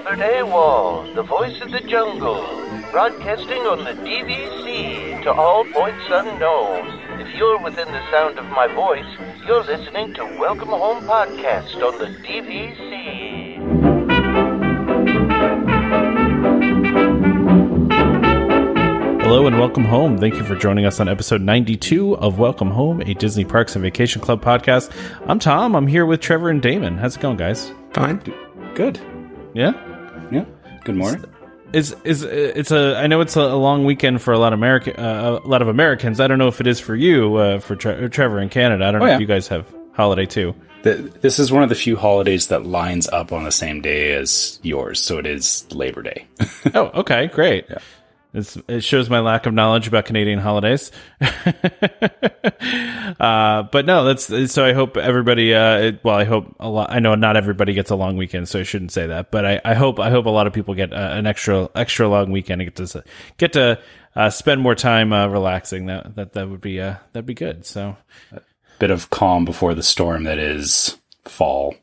Albert Awol, the voice of the jungle, broadcasting on the DVC to all points unknown. If you're within the sound of my voice, you're listening to Welcome Home Podcast on the DVC. Hello and welcome home. Thank you for joining us on episode 92 of Welcome Home, a Disney Parks and Vacation Club podcast. I'm Tom. I'm here with Trevor and Damon. How's it going, guys? Fine. Good. Yeah? Yeah. Good morning. Is is it's a I know it's a long weekend for a lot of American uh, a lot of Americans. I don't know if it is for you uh, for Tre- Trevor in Canada. I don't Oh, know yeah. if you guys have holiday too. Th this is one of the few holidays that lines up on the same day as yours, so it is Labor Day. oh, okay, great. It's, it shows my lack of knowledge about Canadian holidays. uh, but no, that's so. I hope everybody. Uh, it, well, I hope a lot. I know not everybody gets a long weekend, so I shouldn't say that. But I, I hope I hope a lot of people get uh, an extra extra long weekend and get to get to uh, spend more time uh, relaxing. That that that would be uh, that'd be good. So a Bit of calm before the storm that is fall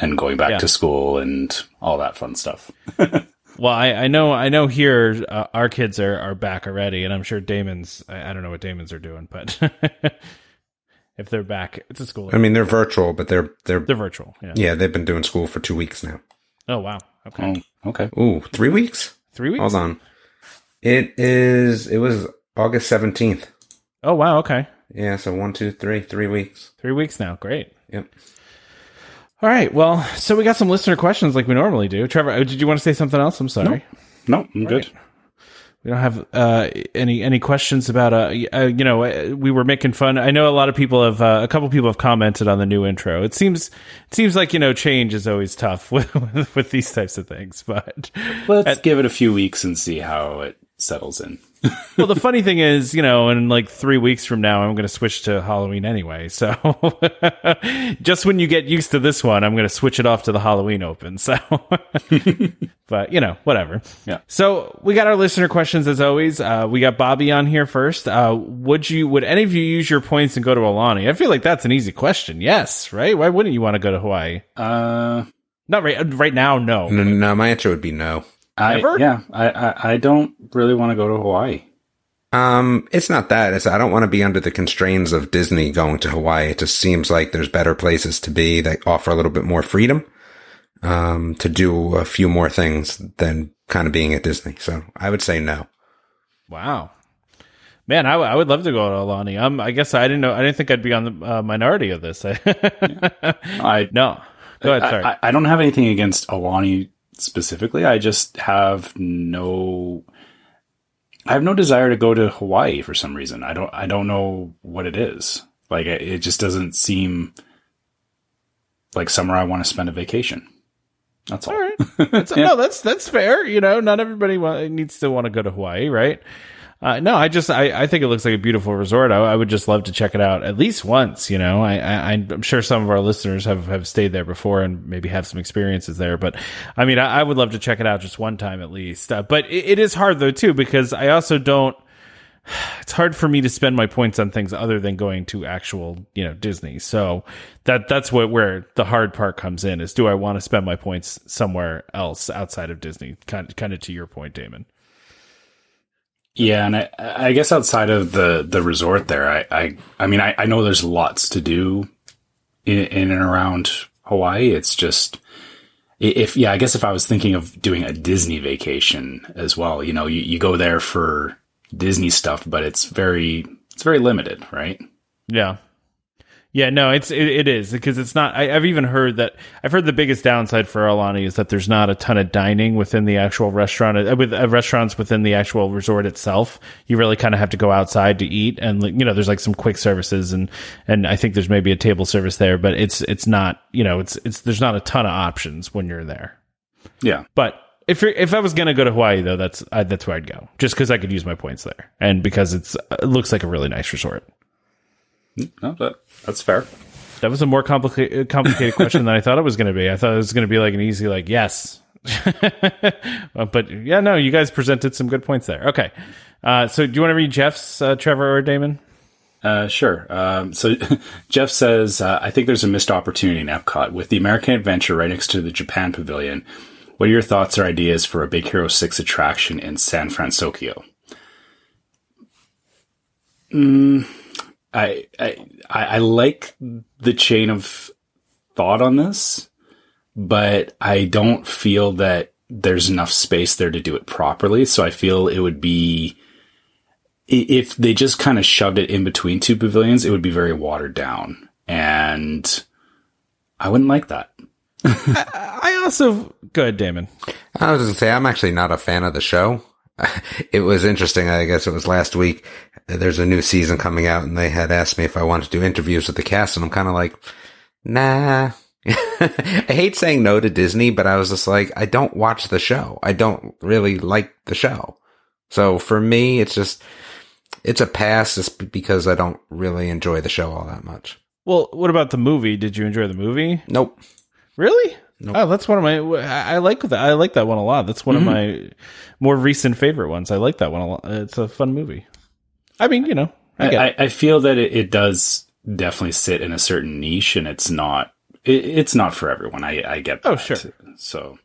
and going back Yeah. to school and all that fun stuff. Well, I, I know, I know. Here, uh, our kids are, are back already, and I'm sure Damon's. I, I don't know what Damon's are doing, but if they're back, it's a school. I mean, they're virtual, but they're they're they're virtual. Yeah. yeah, they've been doing school for two weeks now. Oh wow. Okay. Oh, okay. Ooh, three weeks. Three weeks. Hold on. It is. It was August seventeenth. Oh wow. Okay. Yeah, so one, two, three, three weeks. Three weeks now. Great. Yep. All right. Well, so we got some listener questions like we normally do. Trevor, uh, did you want to say something else? I'm sorry. No, I'm good. We don't have uh, any any questions about uh, uh you know uh, we were making fun. I know a lot of people have uh, a couple people have commented on the new intro. It seems it seems like you know change is always tough with with, with these types of things. But Let's give it a few weeks and see how it settles in. well, the funny thing is, you know, in like three weeks from now, I'm going to switch to Halloween anyway. So just when you get used to this one, I'm going to switch it off to the Halloween open. So, but you know, whatever. Yeah. So we got our listener questions as always. Uh, we got Bobby on here first. Uh, would you, would any of you use your points and go to Aulani? I feel like that's an easy question. Yes, right? Why wouldn't you want to go to Hawaii? Uh, Not right, right now. No. No, no, my answer would be no. I, Ever? yeah, I, I, I don't really want to go to Hawaii. Um, it's not that. It's I don't want to be under the constraints of Disney going to Hawaii. It just seems like there's better places to be that offer a little bit more freedom, um, to do a few more things than kind of being at Disney. So I would say no. Wow. Man, I, w- I would love to go to Aulani. Um, I guess I didn't know. I didn't think I'd be on the uh, minority of this. I no. Go ahead. Sorry. I, I, I don't have anything against Aulani specifically. I just have no. I have no desire to go to Hawaii for some reason. I don't. I don't know what it is. Like it just doesn't seem like somewhere I want to spend a vacation. That's all. All right. That's, No, that's that's fair. You know, not everybody wa- needs to want to go to Hawaii, right? Uh, no, I just I, I think it looks like a beautiful resort. I, I would just love to check it out at least once. You know, I, I I'm sure some of our listeners have have stayed there before and maybe have some experiences there. But I mean, I, I would love to check it out just one time at least. Uh, but it, it is hard though too because I also don't. It's hard for me to spend my points on things other than going to actual, you know, Disney. So that that's what where the hard part comes in is do I want to spend my points somewhere else outside of Disney? Kind kind of to your point, Damon. Yeah, and I, I guess outside of the the resort there, I I, I mean I, I know there's lots to do in, in and around Hawaii. It's just if yeah, I guess if I was thinking of doing a Disney vacation as well, you know, you, you go there for Disney stuff, but it's very it's very limited, right? Yeah. Yeah, no, it's it, it is because it's not. I, I've even heard that I've heard the biggest downside for Aulani is that there's not a ton of dining within the actual restaurant uh, with uh, restaurants within the actual resort itself. You really kind of have to go outside to eat, and you know, there's like some quick services and and I think there's maybe a table service there, but it's it's not you know it's it's there's not a ton of options when you're there. Yeah. But if you're, if I was gonna go to Hawaii though, that's uh, that's where I'd go, just because I could use my points there, and because it's it looks like a really nice resort. No, that, that's fair. That was a more complicated complicated question than I thought it was going to be. I thought it was going to be like an easy like yes, Uh, but yeah, no, you guys presented some good points there. Okay, uh, so do you want to read Jeff's uh, Trevor or Damon? Uh, sure. Um, so Jeff says, uh, I think there's a missed opportunity in Epcot with the American Adventure right next to the Japan Pavilion. What are your thoughts or ideas for a Big Hero 6 attraction in San Francisco? Mm, I, I, I I like the chain of thought on this, but I don't feel that there's enough space there to do it properly. So I feel it would be if they just kind of shoved it in between two pavilions, it would be very watered down, and I wouldn't like that. I also go ahead, Damon. I was going to say, I'm actually not a fan of the show. It was interesting. I guess it was last week. There's a new season coming out and they had asked me if I wanted to do interviews with the cast and I'm kind of like, nah. I hate saying no to Disney, but I was just like, I don't watch the show. I don't really like the show. So for me, it's just, it's a pass just because I don't really enjoy the show all that much. Well, what about the movie? Did you enjoy the movie? Nope. Really? Nope. Oh, that's one of my. I I like that. I like that one a lot. That's one of my more recent favorite ones. I like that one a lot. It's a fun movie. I mean, you know, I I, I. Feel that it, it does definitely sit in a certain niche, and it's not it, it's not for everyone. I, I get that. Oh, sure. So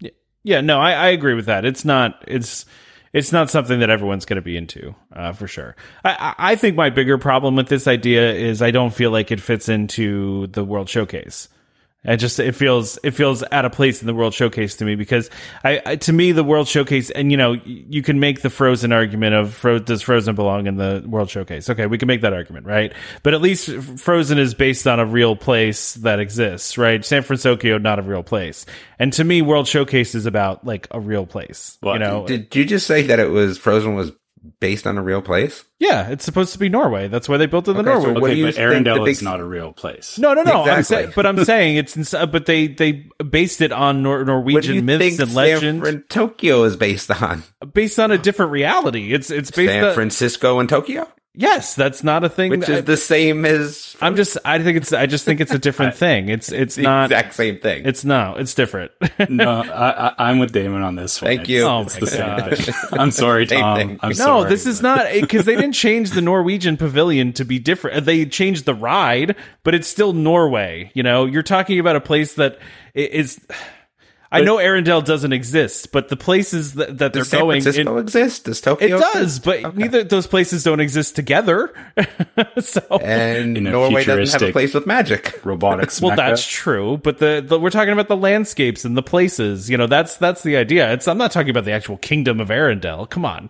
Yeah, no, I, I agree with that. It's not. It's it's not something that everyone's going to be into uh, for sure. I, I I think my bigger problem with this idea is I don't feel like it fits into the World Showcase. I just it feels it feels out of place in the World Showcase to me because I, I to me the World Showcase and you know you can make the Frozen argument of Fro- does Frozen belong in the World Showcase? Okay, we can make that argument, right? But at least Frozen is based on a real place that exists, right? San Francisco, not a real place, and to me, World Showcase is about like a real place. Well, you know, Did you just say that it was Frozen was based on a real place? yeah, it's supposed to be Norway. That's why they built it in Okay, Norway. so what okay, do you but think the Arendelle big- is not a real place. no, no, no. I'm Exactly. saying, but I'm saying it's, ins- but they they based it on Nor- What do Norwegian you myths think and San legends. Fran- Tokyo is based on? based on a different reality. It's it's based San on Francisco and Tokyo, yes, that's not a thing. which that- is the same as I'm just I think it's I just think it's a different thing. It's it's the not exact same thing. it's no it's different. no, I, I, I'm with Damon on this one. Thank It's- you. Oh it's my the same I'm sorry, Tom. thing. I'm no, sorry, this is not because they didn't change the Norwegian pavilion to be different. They changed the ride, but it's still Norway. You know, you're talking about a place that i- is. I know Arendelle doesn't exist, but the places that, that they're Does San going in, Francisco exist? Does Tokyo? it does, exist? but Okay. neither those places don't exist together. so And Norway doesn't have a place with magic. robotics. Well, mecca. that's true, but the, the we're talking about the landscapes and the places. You know, that's that's the idea. It's I'm not talking about the actual kingdom of Arendelle. Come on.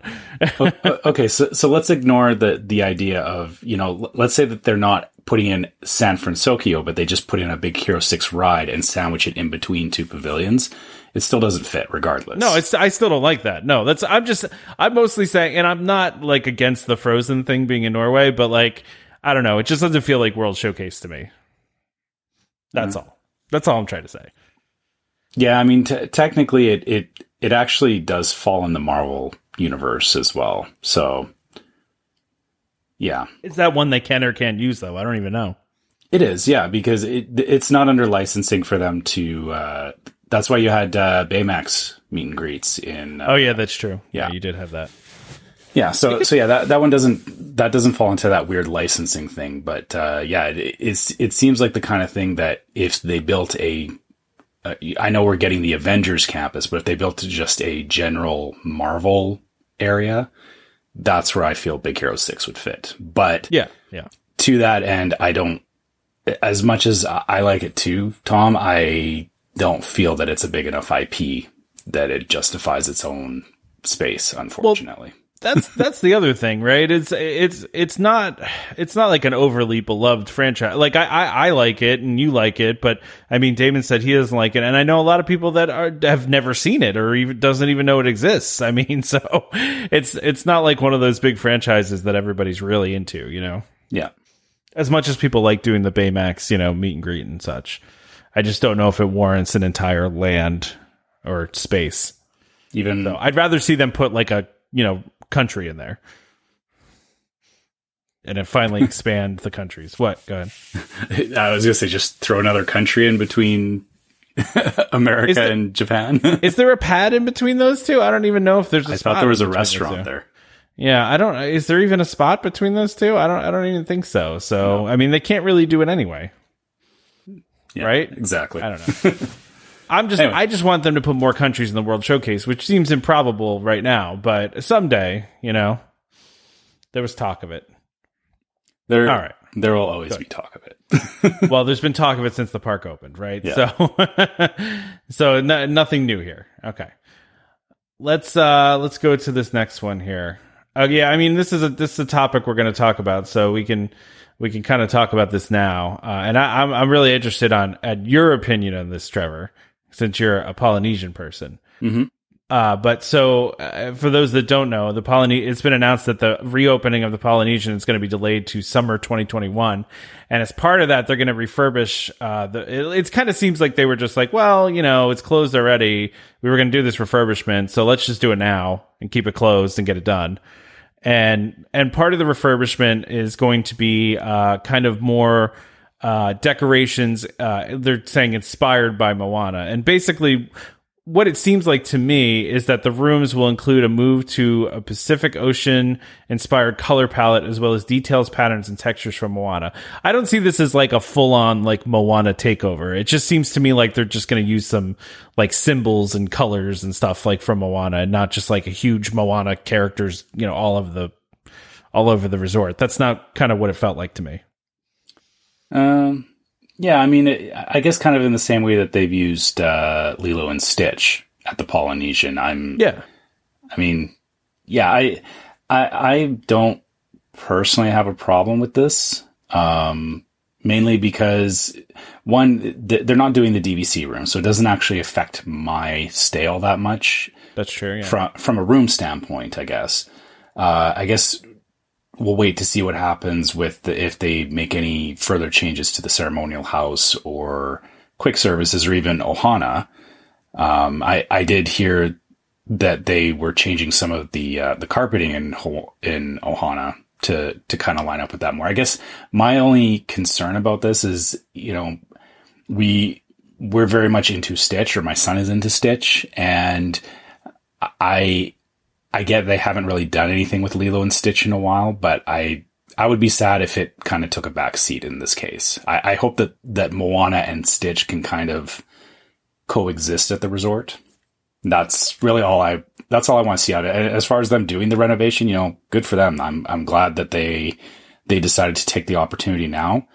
Okay, so so let's ignore the the idea of you know let's say that they're not putting in San Francisco, but they just put in a big Hero Six ride and sandwich it in between two pavilions. It still doesn't fit, regardless. No, it's I still don't like that. No, that's I'm just I'm mostly saying, and I'm not like against the Frozen thing being in Norway, but like I don't know, it just doesn't feel like World Showcase to me. That's mm-hmm. all. That's all I'm trying to say. yeah. I mean, t- technically, it it it actually does fall in the Marvel universe as well. So, yeah, Is that one they can or can't use though? I don't even know. It is, yeah, because it it's not under licensing for them to. Uh, that's why you had uh, Baymax meet and greets in. Uh, Oh yeah, that's true. Yeah. you did have that. yeah. So so yeah, that that one doesn't that doesn't fall into that weird licensing thing. But uh, yeah, it, it's it seems like the kind of thing that if they built a. Uh, I know we're getting the Avengers campus, but if they built just a general Marvel area, that's where I feel Big Hero Six would fit. But Yeah, yeah. to that end, I don't, as much as I I like it too, Tom, I don't feel that it's a big enough IP that it justifies its own space, unfortunately. That's that's the other thing, right? It's it's it's not it's not like an overly beloved franchise. Like I, I I like it and you like it, but I mean Damon said he doesn't like it, and I know a lot of people that are have never seen it or even doesn't even know it exists. I mean, so it's it's not like one of those big franchises that everybody's really into, you know. yeah. As much as people like doing the Baymax, you know, meet and greet and such, I just don't know if it warrants an entire land or space. Even though I'd rather see them put like a you know country in there, and then finally expand the countries. What? Go ahead. I was gonna say, just throw another country in between America there- and Japan. Is there a pad in between those two? I don't even know if there's. I I thought there was a restaurant there. Yeah, I don't. Is there even a spot between those two? I don't. I don't even think so. So I mean, they can't really do it anyway. Yeah, Right? Exactly. I don't know. I'm just Anyway. I just want them to put more countries in the World Showcase, which seems improbable right now, but someday, you know, there was talk of it. There, All right. There will always be talk of it. well, there's been talk of it since the park opened, right? Yeah. So, so no, nothing new here. Okay, let's uh let's go to this next one here. Oh yeah, I mean this is a this is a topic we're going to talk about, so we can we can kind of talk about this now. Uh, and I, I'm I'm really interested on at your opinion on this, Trevor, since you're a Polynesian person. Mhm. Uh, but so uh, for those that don't know, the Polyne- it's been announced that the reopening of the Polynesian is going to be delayed to summer 2021. And as part of that, they're going to refurbish, uh, the, it, it kind of seems like they were just like, well, you know, it's closed already. We were going to do this refurbishment. So let's just do it now and keep it closed and get it done. And, and part of the refurbishment is going to be, uh, kind of more, uh, decorations. Uh, they're saying inspired by Moana. And basically, what it seems like to me is that the rooms will include a move to a Pacific Ocean inspired color palette as well as details, patterns, and textures from Moana. I don't see this as like a full on like Moana takeover. It just seems to me like they're just going to use some like symbols and colors and stuff like from Moana and not just like a huge Moana characters, you know, all of the all over the resort. That's not kind of what it felt like to me. Um, yeah, I mean, it, I guess kind of in the same way that they've used uh, Lilo and Stitch at the Polynesian. I'm, Yeah. I mean, yeah, I, I, I don't personally have a problem with this. Um, mainly because one, th- they're not doing the DVC room, so it doesn't actually affect my stay all that much That's true. Yeah. from from a room standpoint, I guess. Uh, I guess we'll wait to see what happens with the, if they make any further changes to the ceremonial house or quick services or even Ohana. Um, I I did hear that they were changing some of the uh, the carpeting in in Ohana to to kind of line up with that more. I guess my only concern about this is you know we we're very much into Stitch or my son is into Stitch and I I get they haven't really done anything with Lilo and Stitch in a while, but I I would be sad if it kind of took a back seat in this case. I, I hope that that Moana and Stitch can kind of coexist at the resort. That's really all I that's all I want to see out of it. As far as them doing the renovation, you know, good for them. I'm I'm glad that they they decided to take the opportunity now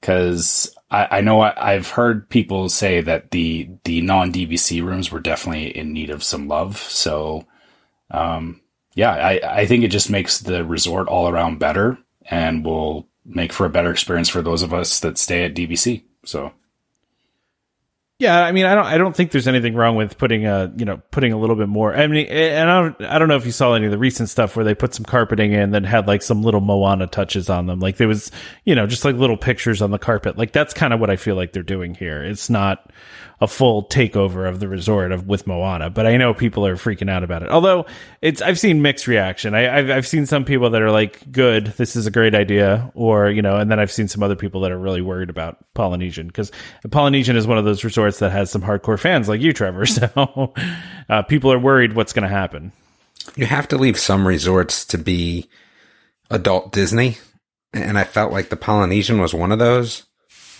because I, I know I, I've heard people say that the the non DVC rooms were definitely in need of some love. So, um, yeah, I, I think it just makes the resort all around better and will make for a better experience for those of us that stay at DVC. So, Yeah, I mean, I don't, I don't think there's anything wrong with putting a, you know, putting a little bit more. I mean, and I don't, I don't know if you saw any of the recent stuff where they put some carpeting in that had like some little Moana touches on them. Like there was, you know, just like little pictures on the carpet. Like that's kind of what I feel like they're doing here. It's not a full takeover of the resort of with Moana, but I know people are freaking out about it. Although it's, I've seen mixed reaction. I, I've, I've seen some people that are like, "Good, this is a great idea," or you know, and then I've seen some other people that are really worried about Polynesian because Polynesian is one of those resorts that has some hardcore fans like you, Trevor. So uh, people are worried what's going to happen. You have to leave some resorts to be adult Disney. And I felt like the Polynesian was one of those.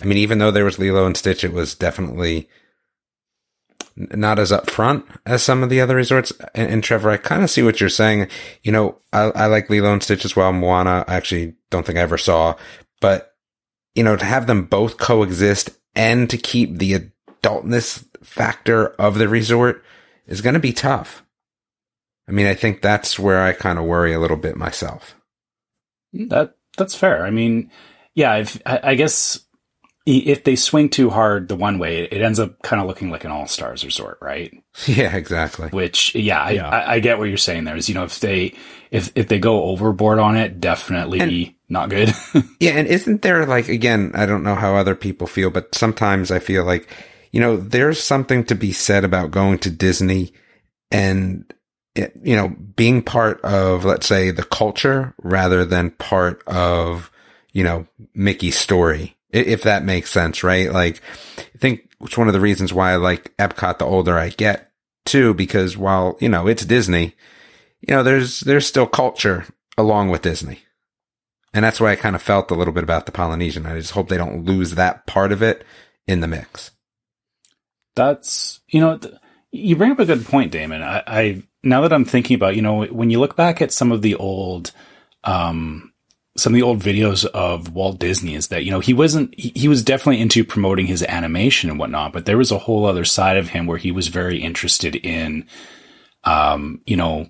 I mean, even though there was Lilo and Stitch, it was definitely not as upfront as some of the other resorts. And, and Trevor, I kind of see what you're saying. You know, I, I like Lilo and Stitch as well. Moana, I actually don't think I ever saw, but you know, to have them both coexist and to keep the adultness factor of the resort is going to be tough. I mean, I think that's where I kind of worry a little bit myself. That that's fair. I mean, yeah, if, I, I guess if they swing too hard the one way, it ends up kind of looking like an all stars resort, right? Yeah, exactly. Which, yeah, I, Yeah. I, I get what you're saying. There is, you know, if they if if they go overboard on it, definitely not good. Yeah, and isn't there like again, I don't know how other people feel, but sometimes I feel like, you know, there's something to be said about going to Disney and it, you know, being part of let's say the culture rather than part of, you know, Mickey's story. If that makes sense, right? Like I think it's one of the reasons why I like Epcot the older I get too because while, you know, it's Disney, you know, there's there's still culture along with Disney. And that's why I kind of felt a little bit about the Polynesian. I just hope they don't lose that part of it in the mix. That's you know, th- you bring up a good point, Damon. I, I now that I'm thinking about, you know, when you look back at some of the old, um, some of the old videos of Walt Disney, is that you know he wasn't he, he was definitely into promoting his animation and whatnot, but there was a whole other side of him where he was very interested in, um, you know,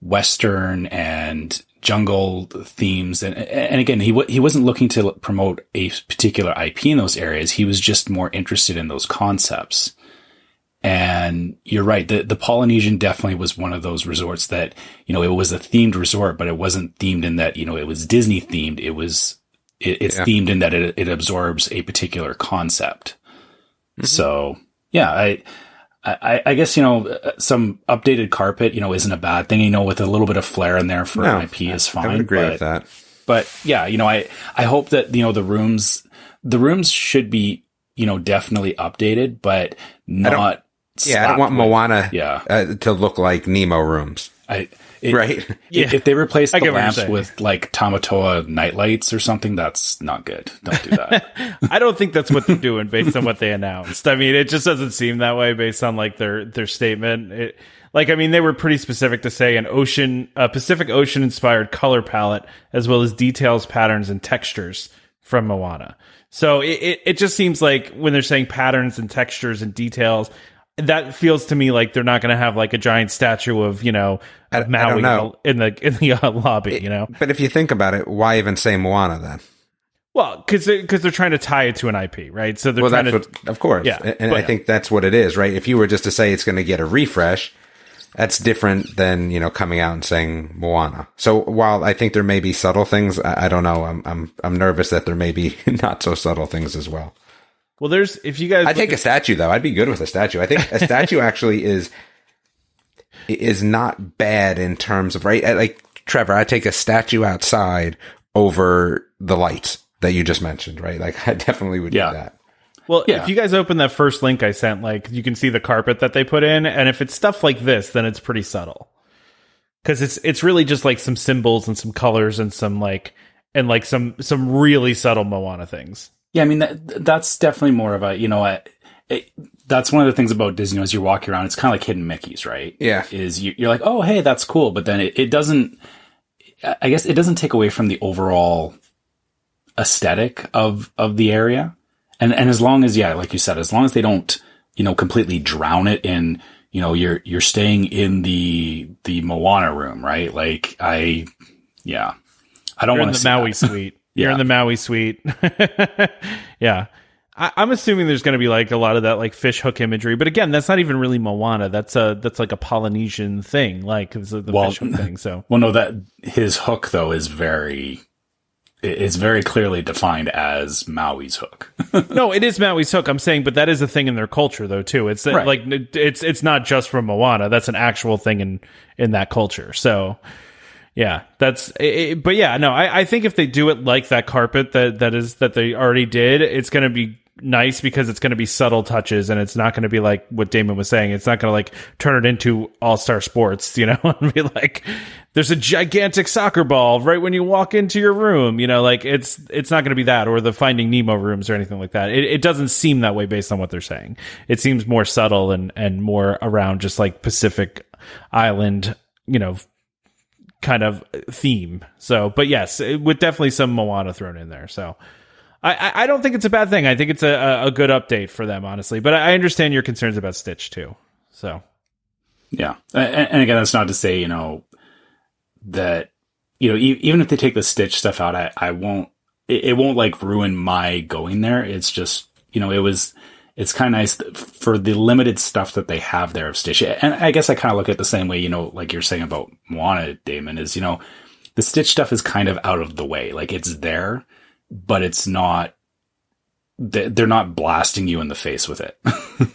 western and jungle themes. And and again he he wasn't looking to promote a particular IP in those areas. He was just more interested in those concepts and you're right the the Polynesian definitely was one of those resorts that you know it was a themed resort but it wasn't themed in that you know it was Disney themed it was it, it's yeah. themed in that it it absorbs a particular concept mm-hmm. so yeah I I, I, guess you know some updated carpet, you know, isn't a bad thing. You know, with a little bit of flair in there for no, IP is fine. I would agree but, with that. But yeah, you know, I I hope that you know the rooms the rooms should be you know definitely updated, but not. Yeah, I don't want Moana yeah. Uh, to look like Nemo rooms. I it, right? Yeah. If they replace the lamps with like Tamatoa nightlights or something, that's not good. Don't do that. I don't think that's what they're doing based on what they announced. I mean, it just doesn't seem that way based on like their their statement. It, like, I mean, they were pretty specific to say an ocean, a Pacific Ocean inspired color palette, as well as details, patterns, and textures from Moana. So it, it, it just seems like when they're saying patterns and textures and details, that feels to me like they're not going to have like a giant statue of you know of Maui in the in the uh, lobby. It, you know, but if you think about it, why even say Moana then? Well, because because they're trying to tie it to an IP, right? So they're well, trying to, what, of course, yeah. And but, I think that's what it is, right? If you were just to say it's going to get a refresh, that's different than you know coming out and saying Moana. So while I think there may be subtle things, I, I don't know. I'm I'm I'm nervous that there may be not so subtle things as well. Well, there's if you guys. I take a statue though. I'd be good with a statue. I think a statue actually is is not bad in terms of right. Like Trevor, I take a statue outside over the lights that you just mentioned. Right, like I definitely would yeah. do that. Well, yeah. if you guys open that first link I sent, like you can see the carpet that they put in, and if it's stuff like this, then it's pretty subtle because it's it's really just like some symbols and some colors and some like and like some some really subtle Moana things. Yeah, I mean that, that's definitely more of a you know a, it, that's one of the things about Disney as you're walking around. It's kind of like hidden Mickey's, right? Yeah, is you, are like, oh hey, that's cool, but then it, it doesn't. I guess it doesn't take away from the overall aesthetic of of the area, and and as long as yeah, like you said, as long as they don't you know completely drown it in you know you're you're staying in the the Moana room, right? Like I, yeah, I don't want to the Maui that. suite. You're yeah. in the Maui suite. yeah. I, am assuming there's going to be like a lot of that like fish hook imagery, but again, that's not even really Moana. That's a that's like a Polynesian thing, like the well, fish hook thing. So, well, no, that his hook though is very it's very clearly defined as Maui's hook. no, it is Maui's hook. I'm saying, but that is a thing in their culture, though, too. It's right. like it's it's not just from Moana. That's an actual thing in in that culture. So, yeah, that's. It, but yeah, no, I, I think if they do it like that carpet that that is that they already did, it's going to be nice because it's going to be subtle touches and it's not going to be like what Damon was saying. It's not going to like turn it into all star sports, you know, and be like, there's a gigantic soccer ball right when you walk into your room, you know, like it's, it's not going to be that or the finding Nemo rooms or anything like that. It, it doesn't seem that way based on what they're saying. It seems more subtle and, and more around just like Pacific Island, you know, kind of theme. So, but yes, with definitely some Moana thrown in there. So, I, I don't think it's a bad thing. I think it's a, a good update for them, honestly. But I understand your concerns about Stitch too. So, yeah, and, again, that's not to say you know that you know even if they take the Stitch stuff out, I, I won't. It won't like ruin my going there. It's just you know it was it's kind of nice for the limited stuff that they have there of Stitch. And I guess I kind of look at it the same way, you know, like you're saying about Moana, Damon, is, you know, the Stitch stuff is kind of out of the way. Like it's there, but it's not, they're not blasting you in the face with it.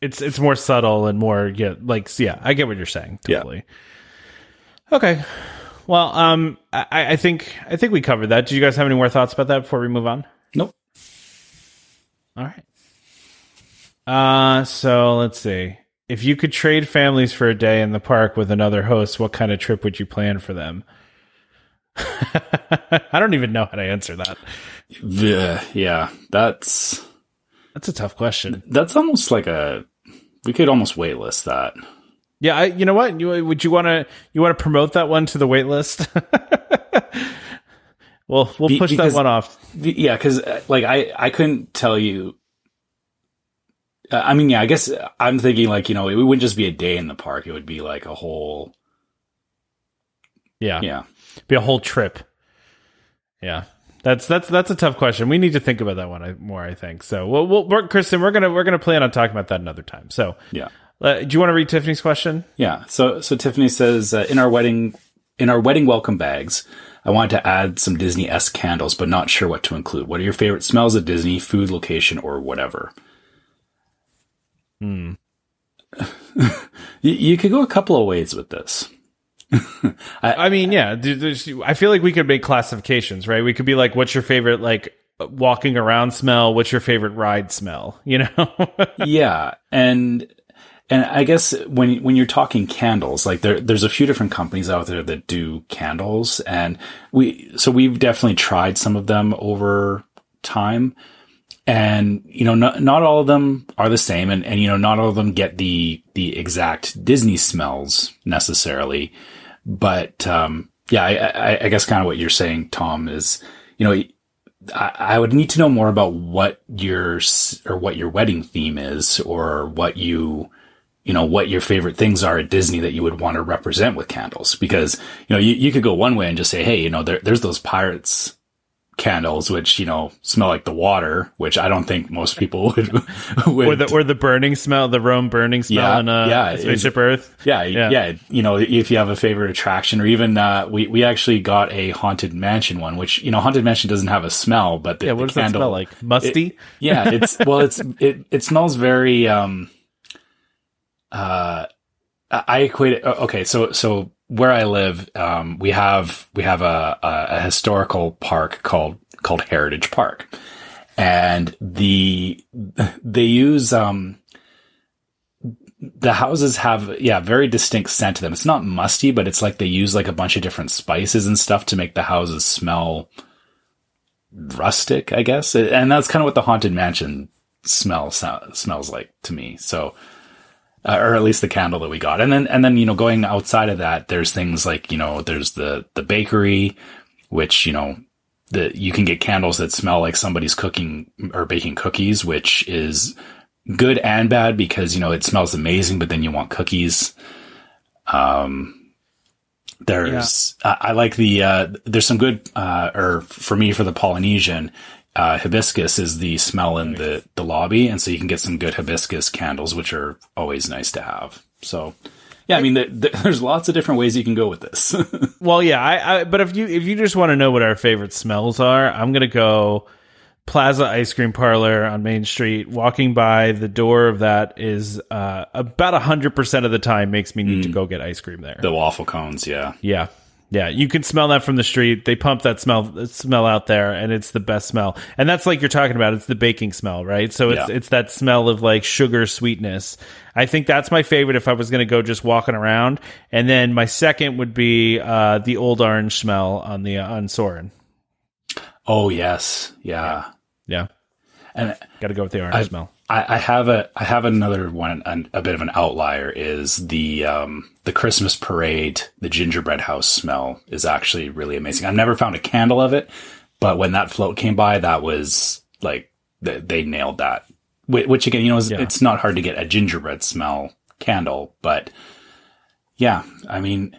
it's, it's more subtle and more, yeah, like, yeah, I get what you're saying. Totally. Yeah. Okay. Well, um, I, I think, I think we covered that. Do you guys have any more thoughts about that before we move on? All right. Uh, so let's see. If you could trade families for a day in the park with another host, what kind of trip would you plan for them? I don't even know how to answer that. Yeah, yeah, that's That's a tough question. That's almost like a. We could almost waitlist that. Yeah, I, you know what? You, would you want to you want to promote that one to the wait list? well, we'll Be- push that one off. Yeah, because like I I couldn't tell you. Uh, I mean, yeah, I guess I'm thinking like you know it wouldn't just be a day in the park; it would be like a whole. Yeah, Yeah, be a whole trip. Yeah, that's that's that's a tough question. We need to think about that one more. I think so. Well, we'll we're, Kristen, we're gonna we're gonna plan on talking about that another time. So, yeah. uh, do you want to read Tiffany's question? Yeah. So so Tiffany says uh, in our wedding in our wedding welcome bags, I wanted to add some Disney esque candles, but not sure what to include. What are your favorite smells at Disney, food, location, or whatever? Hmm. you, you could go a couple of ways with this. I mean, yeah, I feel like we could make classifications, right? We could be like, what's your favorite like walking around smell? What's your favorite ride smell? You know? yeah, and and I guess when when you're talking candles, like there there's a few different companies out there that do candles, and we so we've definitely tried some of them over time, and you know not not all of them are the same, and and you know not all of them get the the exact Disney smells necessarily, but um, yeah, I, I, I guess kind of what you're saying, Tom, is you know I, I would need to know more about what your or what your wedding theme is, or what you, you know, what your favorite things are at Disney that you would want to represent with candles. Because you know, you, you could go one way and just say, hey, you know, there, there's those pirates candles which you know smell like the water, which I don't think most people would. would or the or the burning smell, the Rome burning smell Yeah, in uh, yeah, Spaceship Earth. Yeah, Yeah. yeah, You know, if you have a favorite attraction, or even uh, we we actually got a haunted mansion one, which you know, haunted mansion doesn't have a smell, but the, Yeah, the what does that candle, smell like? Musty. yeah, it's well, it's it it smells very um uh I equate it okay, so so where I live, um we have we have a a, a historical park called called Heritage Park. And the they use um the houses have yeah very distinct scent to them. It's not musty but it's like they use like a bunch of different spices and stuff to make the houses smell rustic i guess. And that's kind of what the haunted mansion smell so, smells like to me. So uh, or at least the candle that we got and then and then you know going outside of that there's things like you know there's the the bakery which you know the you can get candles that smell like somebody's cooking or baking cookies which is good and bad because you know it smells amazing, but then you want cookies. Um, there's I, I like the uh, there's some good uh, or for me for the Polynesian uh, hibiscus is the smell in the the lobby, and so you can get some good hibiscus candles, which are always nice to have. So. Yeah, I mean, th th there's lots of different ways you can go with this. Well, yeah, I, I but if you if you just want to know what our favorite smells are, I'm gonna go Plaza Ice Cream Parlor on Main Street. Walking by the door of that is uh, about hundred percent of the time makes me need to go get ice cream there. the waffle cones, yeah. Yeah. Yeah, you can smell that from the street. They pump that smell smell out there, and it's the best smell. And that's like you're talking about. It's the baking smell, right? So it's Yeah. it's that smell of like sugar sweetness. I think that's my favorite if I was going to go just walking around. And then my second would be uh, the old orange smell on the on Soarin'. Oh yes, yeah. Yeah, And got to go with the orange I- smell. I, I have a I have another one, an, a bit of an outlier is the um, the Christmas parade. The gingerbread house smell is actually really amazing. I've never found a candle of it, but when that float came by, that was like they, they nailed that. Which, which again, you know, is, Yeah. it's not hard to get a gingerbread smell candle, but yeah, I mean,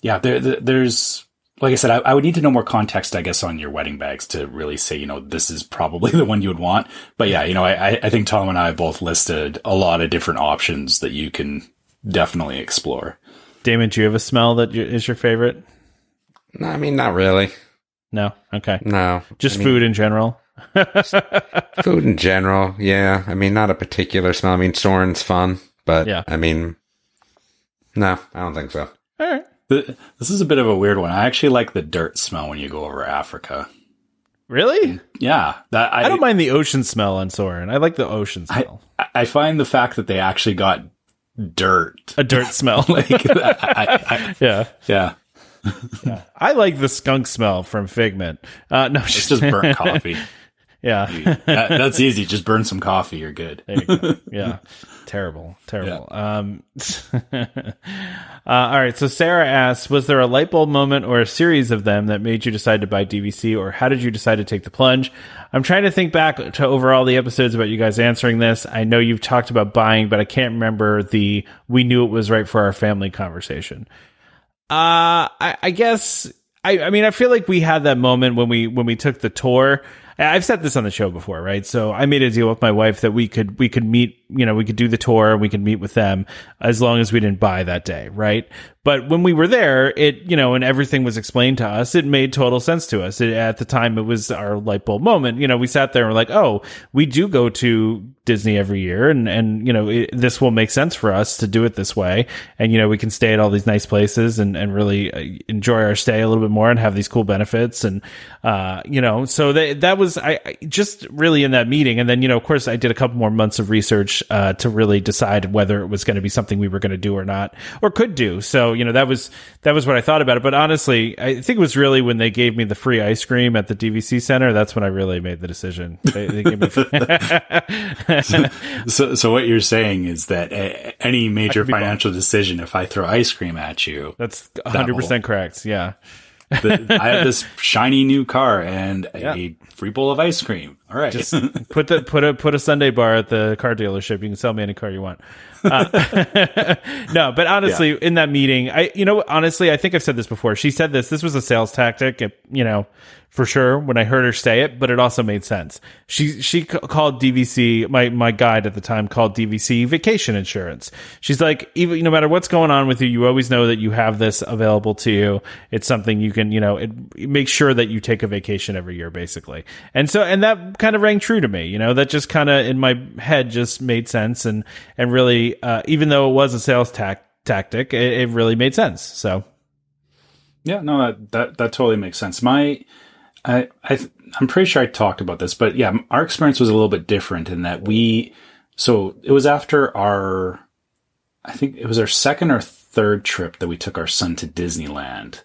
yeah, there, there there's like I said, I, I would need to know more context, I guess, on your wedding bags to really say, you know, this is probably the one you would want. But yeah, you know, I, I- I think Tom and I both listed a lot of different options that you can definitely explore. Damon, do you have a smell that is your favorite? No, I mean, not really. No. Okay. No. Just I mean, food in general. Food in general. Yeah. I mean, not a particular smell. I mean, Soarin's fun, but Yeah. I mean, no, I don't think so. All right. Th- This is a bit of a weird one. I actually like the dirt smell when you go over Africa. Really? Yeah, that I, I don't mind the ocean smell on Soarin'. I like the ocean I, smell. I find the fact that they actually got dirt, a dirt smell. like, I, I, yeah. yeah, I like the skunk smell from Figment. Uh, no, it's just burnt coffee. Yeah. That- that's easy. Just burn some coffee. You're good. There you go. Yeah. Terrible. Terrible. Um, uh, all right. So Sarah asks, was there a light bulb moment or a series of them that made you decide to buy DVC or how did you decide to take the plunge? I'm trying to think back to over all the episodes about you guys answering this. I know you've talked about buying, but I can't remember the we knew it was right for our family conversation. Uh, I, I guess I, I mean I feel like we had that moment when we when we took the tour. I've said this on the show before, right? So I made a deal with my wife that we could we could meet, you know, we could do the tour, we could meet with them as long as we didn't buy that day, right? But when we were there, it you know, and everything was explained to us, it made total sense to us. It, at the time, it was our light bulb moment. You know, we sat there and we're like, oh, we do go to Disney every year, and and you know, it, this will make sense for us to do it this way, and you know, we can stay at all these nice places and and really uh, enjoy our stay a little bit more and have these cool benefits, and uh, you know, so that that was I, I just really in that meeting, and then you know, of course, I did a couple more months of research uh, to really decide whether it was going to be something we were going to do or not, or could do. So you know, that was that was what I thought about it. But honestly, I think it was really when they gave me the free ice cream at the DVC center. That's when I really made the decision. They, they gave me. So, so what you're saying is that uh, any major financial decision, if I throw ice cream at you, That's 100 percent correct. Yeah. the, I have this shiny new car and a free bowl of ice cream. All right. Just put the put a put a sundae bar at the car dealership. You can sell me any car you want. Uh, no, but honestly, in that meeting, I you know honestly, I think I've said this before. She said this. This was a sales tactic. You know, for sure when I heard her say it, but it also made sense. She she called DVC my my guide at the time called DVC vacation insurance. She's like, even no matter what's going on with you, you always know that you have this available to you. It's something you can you know it, it makes sure that you take a vacation every year, basically. And so and that kind of rang true to me. You know, that just kind of in my head just made sense and and really, uh, even though it was a sales tac- tactic, it, it really made sense. So. Yeah, no, that, that, that totally makes sense. My, I, I, I'm pretty sure I talked about this, but yeah, our experience was a little bit different in that we, so it was after our, I think it was our second or third trip that we took our son to Disneyland.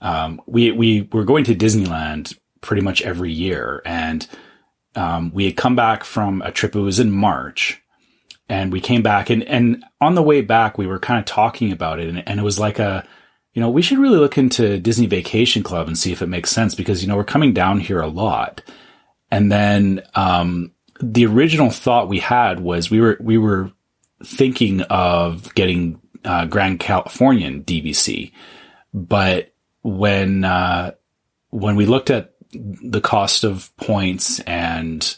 Um, we, we were going to Disneyland pretty much every year and, um, we had come back from a trip. It was in March and we came back and, and on the way back, we were kind of talking about it and, and it was like a, you know, we should really look into Disney Vacation Club and see if it makes sense because, you know, we're coming down here a lot. And then, um, the original thought we had was we were, we were thinking of getting, uh, Grand Californian DVC. But when, uh, when we looked at the cost of points and,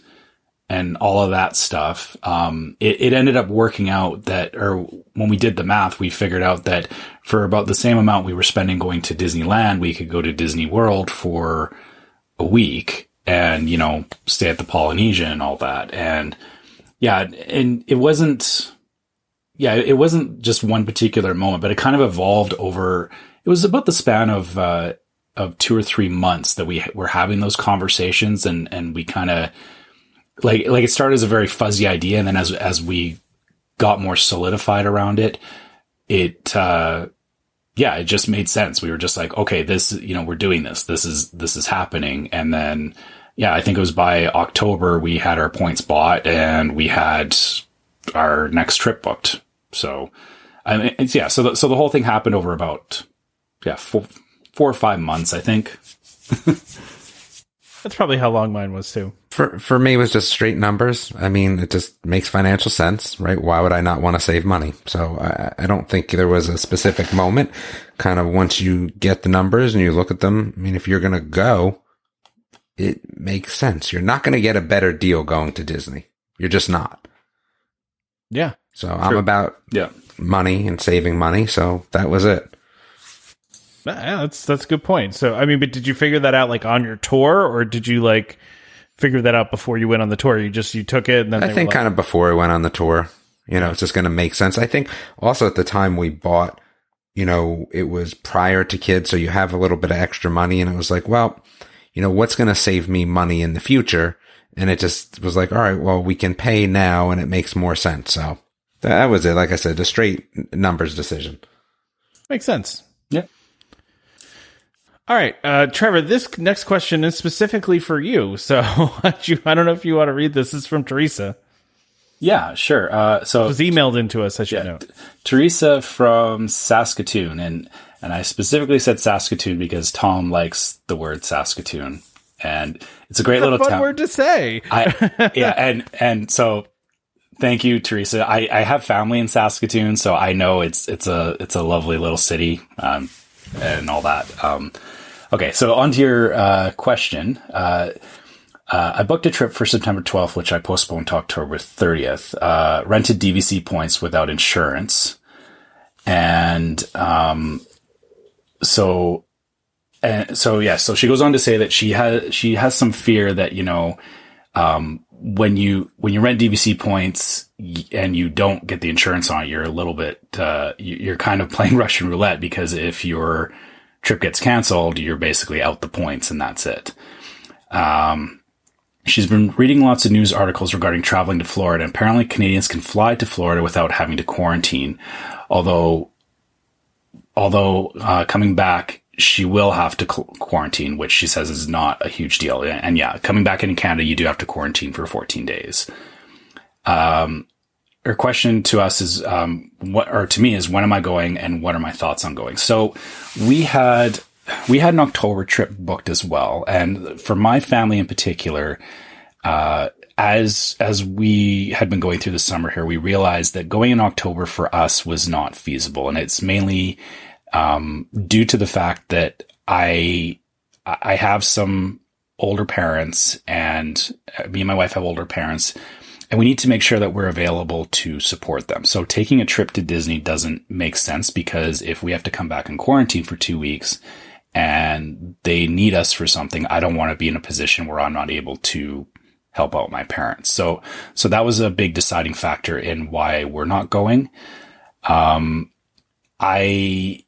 and all of that stuff. Um, it, it ended up working out that, or when we did the math, we figured out that for about the same amount we were spending going to Disneyland, we could go to Disney World for a week and, you know, stay at the Polynesia and all that. And yeah, and it wasn't, yeah, it wasn't just one particular moment, but it kind of evolved over, it was about the span of, uh, of two or three months that we were having those conversations and, and we kind of, like like it started as a very fuzzy idea and then as as we got more solidified around it it uh yeah it just made sense. We were just like okay this you know we're doing this. This is this is happening. And then yeah i think it was by october we had our points bought and we had our next trip booked. So i mean yeah so the, so the whole thing happened over about yeah four, four or five months i think That's probably how long mine was too. For for me, it was just straight numbers. I mean, it just makes financial sense, right? Why would I not want to save money? So I, I don't think there was a specific moment. Kind of once you get the numbers and you look at them, I mean, if you're going to go, it makes sense. You're not going to get a better deal going to Disney. You're just not. Yeah. So I'm about yeah money and saving money. So that was it. Yeah, that's that's a good point. So, I mean, but did you figure that out like on your tour, or did you like figure that out before you went on the tour? You just you took it and then I think kind of before I went on the tour, you know, it's just going to make sense. I think also at the time we bought, you know, it was prior to kids. So you have a little bit of extra money and it was like, well, you know, what's going to save me money in the future? And it just was like, all right, well, we can pay now and it makes more sense. So that was it. Like I said, a straight numbers decision. makes sense. All right, uh, Trevor. This next question is specifically for you. So I don't know if you want to read this. Is from Teresa. Yeah, sure. Uh, so it was emailed into us. I should yeah, know. Teresa from Saskatoon, and and I specifically said Saskatoon because Tom likes the word Saskatoon, and it's a great It's a little fun town. word to say. I, yeah, and and so thank you, Teresa. I, I have family in Saskatoon, so I know it's it's a it's a lovely little city, um, and all that. Um, okay, so on to your uh, question. Uh, uh, I booked a trip for September 12th, which I postponed to October 30th. Uh, rented DVC points without insurance, and um, so and so yeah. So she goes on to say that she has she has some fear that you know um, when you when you rent DVC points and you don't get the insurance on it, you're a little bit uh, you- you're kind of playing Russian roulette because if your trip gets canceled, you're basically out the points and that's it. Um, she's been reading lots of news articles regarding traveling to Florida. Apparently, Canadians can fly to Florida without having to quarantine, although although uh, coming back she will have to quarantine, which she says is not a huge deal. And, yeah, coming back into Canada, you do have to quarantine for 14 days. Um, her question to us is, um, what, or to me is, when am I going and what are my thoughts on going? So we had, we had an October trip booked as well. And for my family in particular, uh, as as we had been going through the summer here, we realized that going in October for us was not feasible, and it's mainly um, due to the fact that I I have some older parents, and uh, me and my wife have older parents, and we need to make sure that we're available to support them. So taking a trip to Disney doesn't make sense because if we have to come back in quarantine for two weeks and they need us for something, I don't want to be in a position where I'm not able to help out my parents. So, so that was a big deciding factor in why we're not going. Um, I,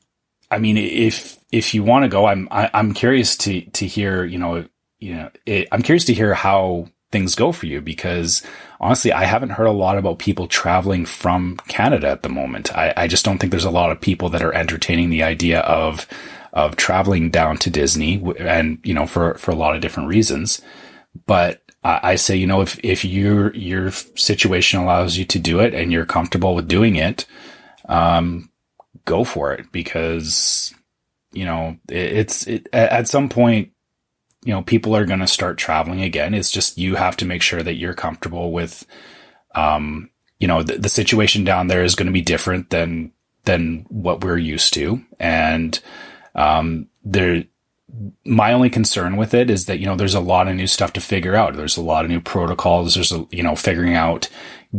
I mean, if, if you want to go, I'm, I, am i am curious to, to hear, you know, you know, it, I'm curious to hear how things go for you because honestly, I haven't heard a lot about people traveling from Canada at the moment. I, I just don't think there's a lot of people that are entertaining the idea of, of traveling down to Disney and, you know, for, for a lot of different reasons. But I say, you know, if, if your, your situation allows you to do it and you're comfortable with doing it, um, go for it because, you know, it, it's, it, at some point, you know, people are going to start traveling again. It's just, you have to make sure that you're comfortable with, um, you know, the, the situation down there is going to be different than, than what we're used to. And, um, there, my only concern with it is that you know there's a lot of new stuff to figure out. There's a lot of new protocols. There's a, you know figuring out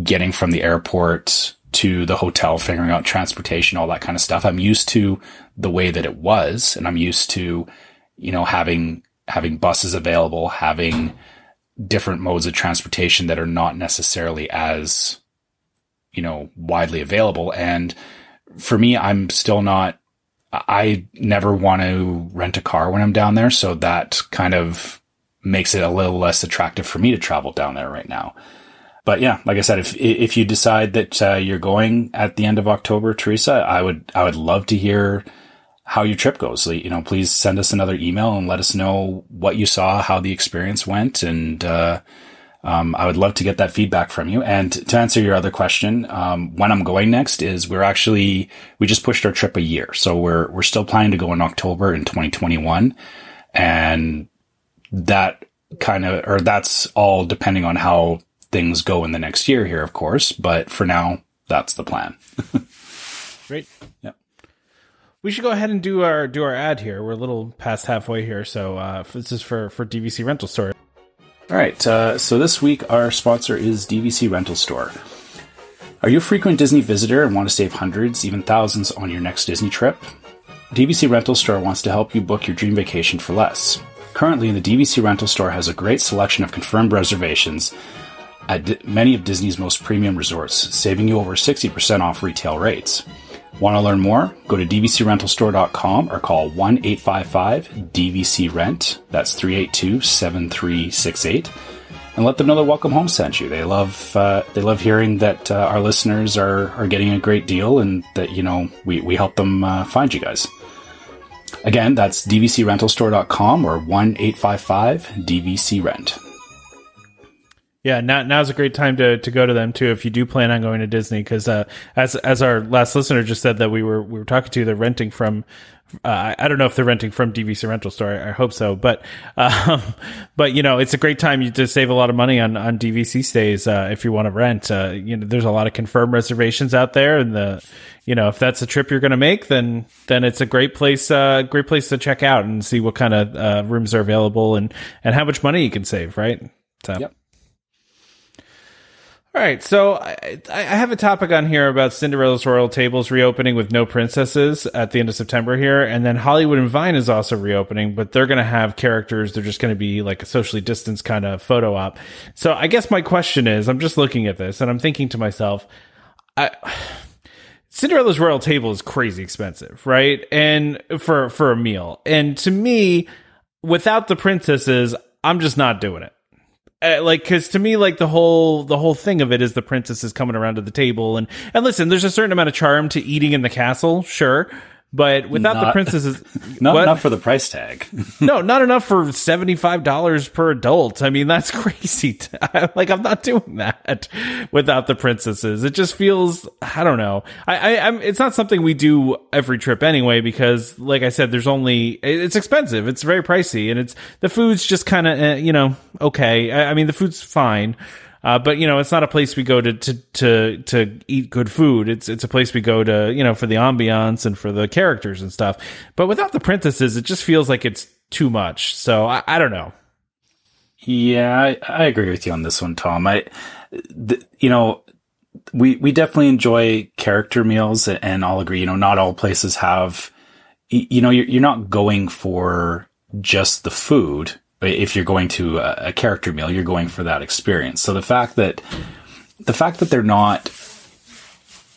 getting from the airport to the hotel, figuring out transportation, all that kind of stuff. I'm used to the way that it was, and I'm used to you know having having buses available, having different modes of transportation that are not necessarily as you know widely available. And for me, I'm still not I never want to rent a car when I'm down there. So that kind of makes it a little less attractive for me to travel down there right now. But yeah, like I said, if, if you decide that uh, you're going at the end of October, Teresa, I would, I would love to hear how your trip goes. You know, please send us another email and let us know what you saw, how the experience went. And, uh, um, I would love to get that feedback from you. And to answer your other question, um, when I'm going next is we're actually, we just pushed our trip a year. So we're, we're still planning to go in October in 2021. And that kind of, or that's all depending on how things go in the next year here, of course. But for now, that's the plan. Great. Yeah. We should go ahead and do our do our ad here. We're a little past halfway here, so uh, this is for for DVC Rental Store. All right, uh, so this week our sponsor is DVC Rental Store. Are you a frequent Disney visitor and want to save hundreds, even thousands on your next Disney trip? DVC Rental Store wants to help you book your dream vacation for less. Currently, the DVC Rental Store has a great selection of confirmed reservations at many of Disney's most premium resorts, saving you over 60% off retail rates. Want to learn more? Go to dvcrentalstore.com or call 1 855 DVC Rent. That's 382 7368. And let them know that Welcome Home sent you. They love uh, they love hearing that uh, our listeners are, are getting a great deal and that you know we, we help them uh, find you guys. Again, that's dvcrentalstore.com or 1 855 DVC Rent. Yeah, now now's a great time to, to go to them too if you do plan on going to Disney because uh, as as our last listener just said that we were we were talking to they're renting from uh, I don't know if they're renting from DVC Rental Store I, I hope so but um, but you know it's a great time to save a lot of money on on DVC stays uh, if you want to rent uh, you know there's a lot of confirmed reservations out there and the you know if that's a trip you're going to make then then it's a great place uh, great place to check out and see what kind of uh, rooms are available and and how much money you can save right so. Yep. All right, so I, I have a topic on here about Cinderella's Royal Tables reopening with no princesses at the end of September here, and then Hollywood and Vine is also reopening, but they're going to have characters. They're just going to be like a socially distanced kind of photo op. So I guess my question is, I'm just looking at this and I'm thinking to myself, I. Cinderella's Royal Table is crazy expensive, right? And for for a meal. And to me, without the princesses, I'm just not doing it uh, like because to me like the whole the whole thing of it is the princess is coming around to the table and and listen there's a certain amount of charm to eating in the castle sure but without the princesses Not what? enough for the price tag. no not enough for $75 per adult. I mean that's crazy. Like i'm not doing that without the princesses. It just feels i don't know. I, I i'm it's not something we do every trip anyway because like i said there's only it's expensive. It's very pricey and it's the food's just kind of uh, you know okay. I, I mean the food's fine uh, but you know, it's not a place we go to, to to to eat good food. It's it's a place we go to, you know, for the ambiance and for the characters and stuff. But without the princesses, it just feels like it's too much. So I, I don't know. Yeah, I, I agree with you on this one, Tom. I, th- you know, we we definitely enjoy character meals, and I'll agree. You know, not all places have. You know, you're you're not going for just the food. If you're going to a, a character meal, you're going for that experience. So the fact that the fact that they're not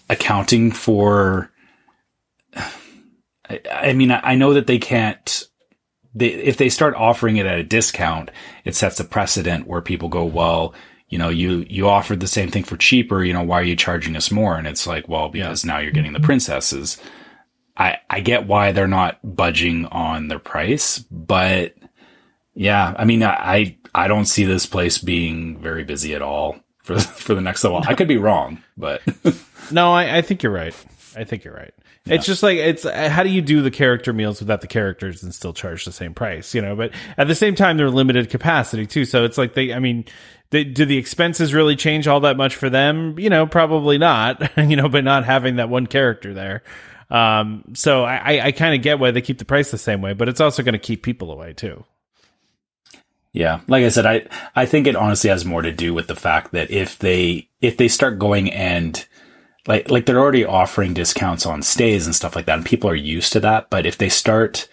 accounting for I, I mean, I I know that they can't. They, if they start offering it at a discount, it sets a precedent where people go, "Well, you know, you you offered the same thing for cheaper. You know, why are you charging us more?" And it's like, well, because now you're getting the princesses. I I get why they're not budging on their price, but yeah, I mean, I I don't see this place being very busy at all for for the next little. while. I could be wrong, but No, I, I think you're right. I think you're right. It's just like it's uh, how do you do the character meals without the characters and still charge the same price, you know? But at the same time, they're limited capacity too. So it's like they, I mean, they, do the expenses really change all that much for them? You know, probably not. You know, but not having that one character there. Um, so I, I, I kind of get why they keep the price the same way, but it's also going to keep people away too. Yeah, like I said, I I think it honestly has more to do with the fact that if they if they start going and like like they're already offering discounts on stays and stuff like that, and people are used to that. But if they start,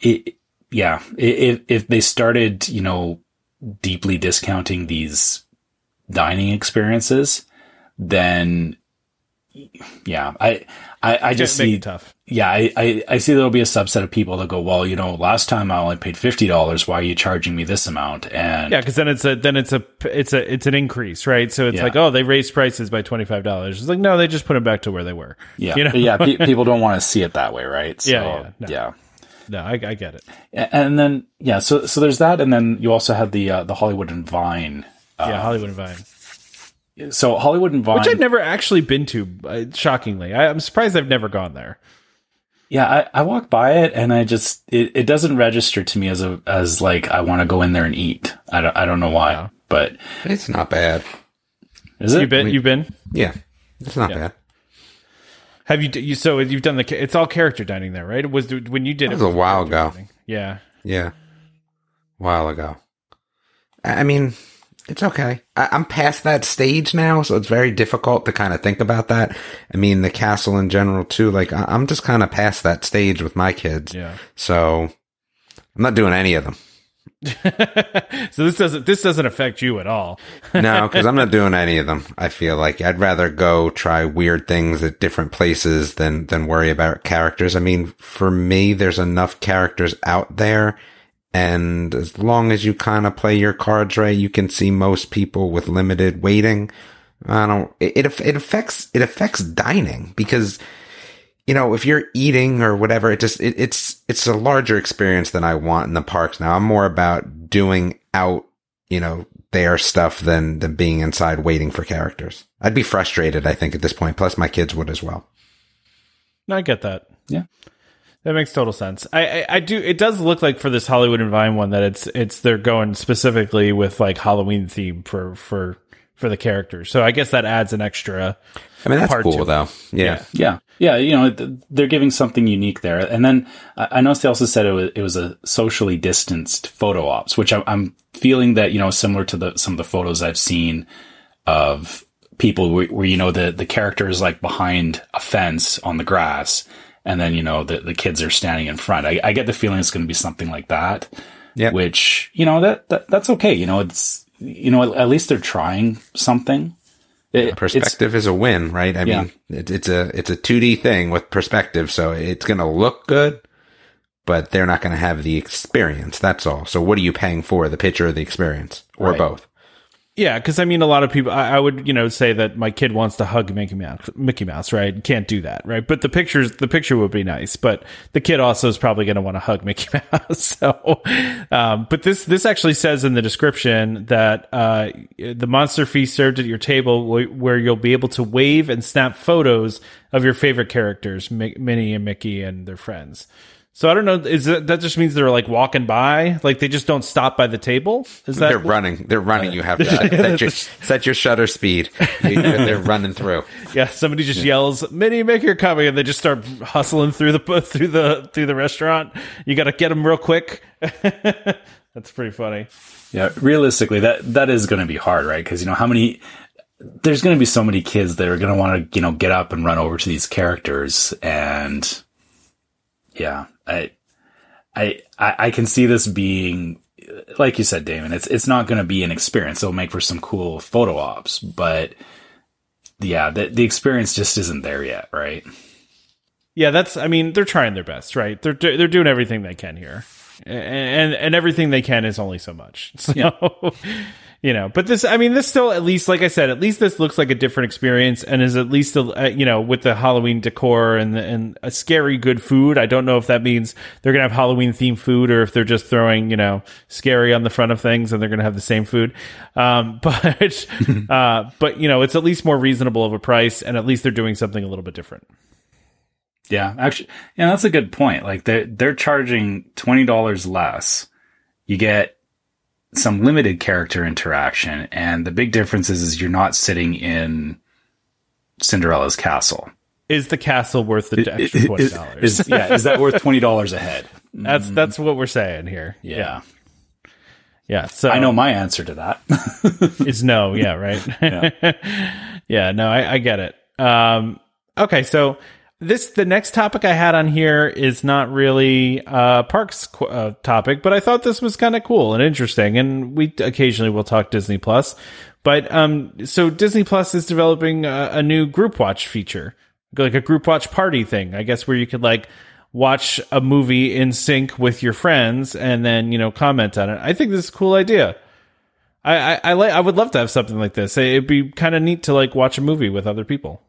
it yeah, if if they started, you know, deeply discounting these dining experiences, then yeah, I I, I just see tough. yeah, I, I, I see there'll be a subset of people that go, well, you know, last time I only paid fifty dollars. Why are you charging me this amount? And Yeah, because then it's a then it's a it's a it's an increase, right? So it's Yeah. like, oh, they raised prices by twenty five dollars. It's like, no, they just put them back to where they were. yeah, you know? yeah, pe- people don't want to see it that way, right? So, Yeah, yeah, no. yeah. No, I, I get it. And then yeah, so so there's that, and then you also have the uh, the Hollywood and Vine. Yeah, Hollywood and Vine, So Hollywood and Vine, which I've never actually been to. Uh, shockingly, I, I'm surprised I've never gone there. yeah, I, I walk by it and I just it, it doesn't register to me as a as like I want to go in there and eat. I don't I don't know why, but It's not bad. is it? You've been? You've been? Yeah, it's not bad. Have you? You so you've done the? It's all character dining there, right? It was when you did That it was a while ago. Yeah, Yeah, a while ago. I I mean, it's okay. I, I'm past that stage now, so it's very difficult to kind of think about that. I mean, the castle in general too. Like, I, I'm just kind of past that stage with my kids. yeah. So I'm not doing any of them. so this doesn't this doesn't affect you at all. No, because I'm not doing any of them. I feel like I'd rather go try weird things at different places than than worry about characters. I mean, for me, there's enough characters out there, and as long as you kind of play your cards right, you can see most people with limited waiting. I don't. It it, it affects it affects dining because you know, if you're eating or whatever, it just, it, it's, it's a larger experience than I want in the parks now. I'm more about doing out, you know, their stuff than, than being inside waiting for characters. I'd be frustrated, I think, at this point. Plus my kids would as well. I get that. Yeah. That makes total sense. I, I, I do. It does look like for this Hollywood and Vine one that it's it's they're going specifically with like Halloween theme for for for the characters. So I guess that adds an extra. I mean, that's Part cool two. though. Yeah. Yeah. Yeah. You know, they're giving something unique there. And then I I noticed they also said it was, it was a socially distanced photo ops, which I, I'm feeling that, you know, similar to the, some of the photos I've seen of people where, where, you know, the, the character is like behind a fence on the grass. And then, you know, the, the kids are standing in front. I, I get the feeling it's going to be something like that. Yeah. Which, you know, that, that that's okay. You know, it's, you know, at, at least they're trying something. It- Perspective is a win, right? I Yeah. mean, it, it's a, it's a 2D thing with perspective. So it's going to look good, but they're not going to have the experience. That's all. So what are you paying for? The picture or the experience or Right. both? Yeah, because I mean, a lot of people. I, I would, you know, say that my kid wants to hug Mickey Mouse. Mickey Mouse, right? Can't do that, right? But the pictures, the picture would be nice. But the kid also is probably going to want to hug Mickey Mouse. So, um, but this this actually says in the description that uh, the monster feast served at your table, wh- where you'll be able to wave and snap photos of your favorite characters, Mi- Minnie and Mickey and their friends. So I don't know. Is that, that just means they're like walking by, like they just don't stop by the table? Is that They're running. They're running. You have to uh, set your, set your shutter speed. You- They're running through. Yeah, somebody just yells, "Minnie, make your coming," and they just start hustling through the through the through the restaurant. You got to get them real quick. That's pretty funny. Yeah, realistically, that that is going to be hard, right? Because you know how many there's going to be so many kids that are going to want to you know get up and run over to these characters, and yeah, I I I can see this being like you said, Damon. It's it's not going to be an experience. It'll make for some cool photo ops, but yeah, the the experience just isn't there yet, right? Yeah, that's. I mean, they're trying their best, right? They're they're doing everything they can here, and and, and everything they can is only so much. So, you know, but this, I mean, this still at least, like I said, at least this looks like a different experience, and is at least, a, uh, you know, with the Halloween decor and and a scary good food. I don't know if that means they're gonna have Halloween themed food or if they're just throwing, you know, scary on the front of things and they're gonna have the same food. Um, but uh, but you know, it's at least more reasonable of a price, and at least they're doing something a little bit different. Yeah, actually, yeah, that's a good point. Like they're they're charging twenty dollars less. You get some limited character interaction, and the big difference is, is you're not sitting in Cinderella's castle. Is the castle worth the extra twenty Is, dollars? yeah, is that worth twenty dollars a head? That's that's what we're saying here. Yeah. Yeah. So I know my answer to that. is no. Yeah. Right. Yeah. no, I, I get it. Um, okay. So this, the next topic I had on here is not really a parks qu- uh, topic, but I thought this was kind of cool and interesting. And we occasionally will talk Disney Plus, but, um, so Disney Plus is developing a, a new group watch feature, like a group watch party thing, I guess, where you could like, watch a movie in sync with your friends and then you know comment on it. I think this is a cool idea. I I, I like I would love to have something like this. It'd be kind of neat to like watch a movie with other people.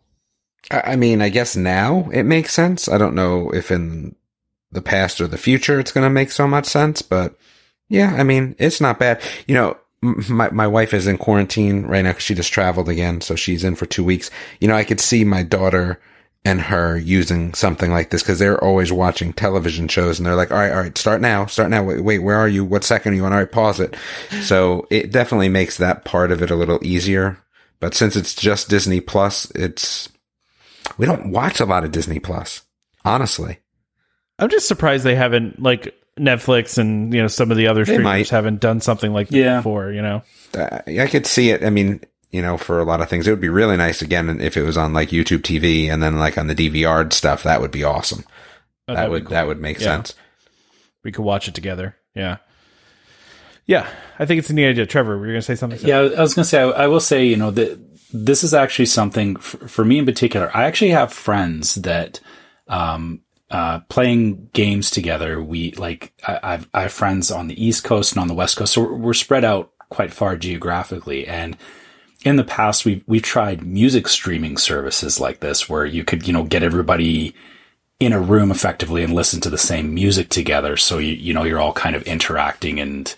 I I mean, I guess now it makes sense. I don't know if in the past or the future it's going to make so much sense, but yeah, I mean, it's not bad. You know, my, my wife is in quarantine right now because she just traveled again. So she's in for two weeks. You know, I could see my daughter and her using something like this because they're always watching television shows and they're like, all right, all right, start now, start now. Wait, wait where are you? What second are you on? All right, pause it. So it definitely makes that part of it a little easier. But since it's just Disney Plus, it's, we don't watch a lot of Disney Plus, honestly. I'm just surprised they haven't like Netflix and you know some of the other They streamers might. haven't done something like that Yeah. before. You know, Uh, I could see it. I mean, you know, for a lot of things, it would be really nice again if it was on like YouTube TV and then like on the DVR stuff. That would be awesome. Oh, that that'd would cool. that would make Yeah. sense. we could watch it together. Yeah, yeah. I think it's a neat idea. Trevor, were you gonna say something? Yeah, I was going to say, I, I will say, you know, that this is actually something for, for me in particular. I actually have friends that, um, uh, playing games together. We like, I, I've, I have friends on the East Coast and on the West Coast. So we're, we're spread out quite far geographically. And in the past, we've, we've tried music streaming services like this where you could, you know, get everybody in a room effectively and listen to the same music together. So you, you know, you're all kind of interacting and,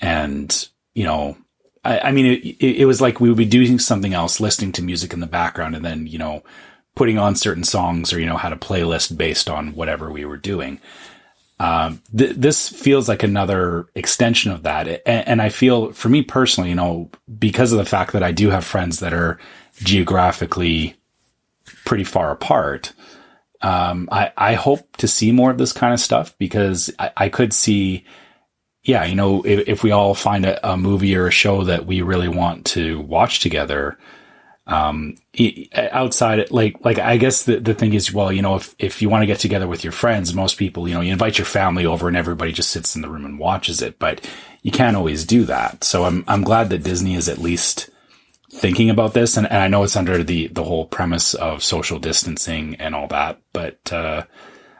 and, you know, I, I mean, it, it, was like we would be doing something else, listening to music in the background and then, you know, putting on certain songs or, you know, had a playlist based on whatever we were doing. Um, th- this feels like another extension of that. And, and I feel for me personally, you know, because of the fact that I do have friends that are geographically pretty far apart, um, I, I hope to see more of this kind of stuff because I, I could see, yeah, you know, if, if we all find a, a, movie or a show that we really want to watch together, um, outside, like, like, I guess the, the thing is, well, you know, if, if you want to get together with your friends, most people, you know, you invite your family over and everybody just sits in the room and watches it, but you can't always do that. So I'm, I'm glad that Disney is at least, thinking about this, and, and I know it's under the the whole premise of social distancing and all that, but uh,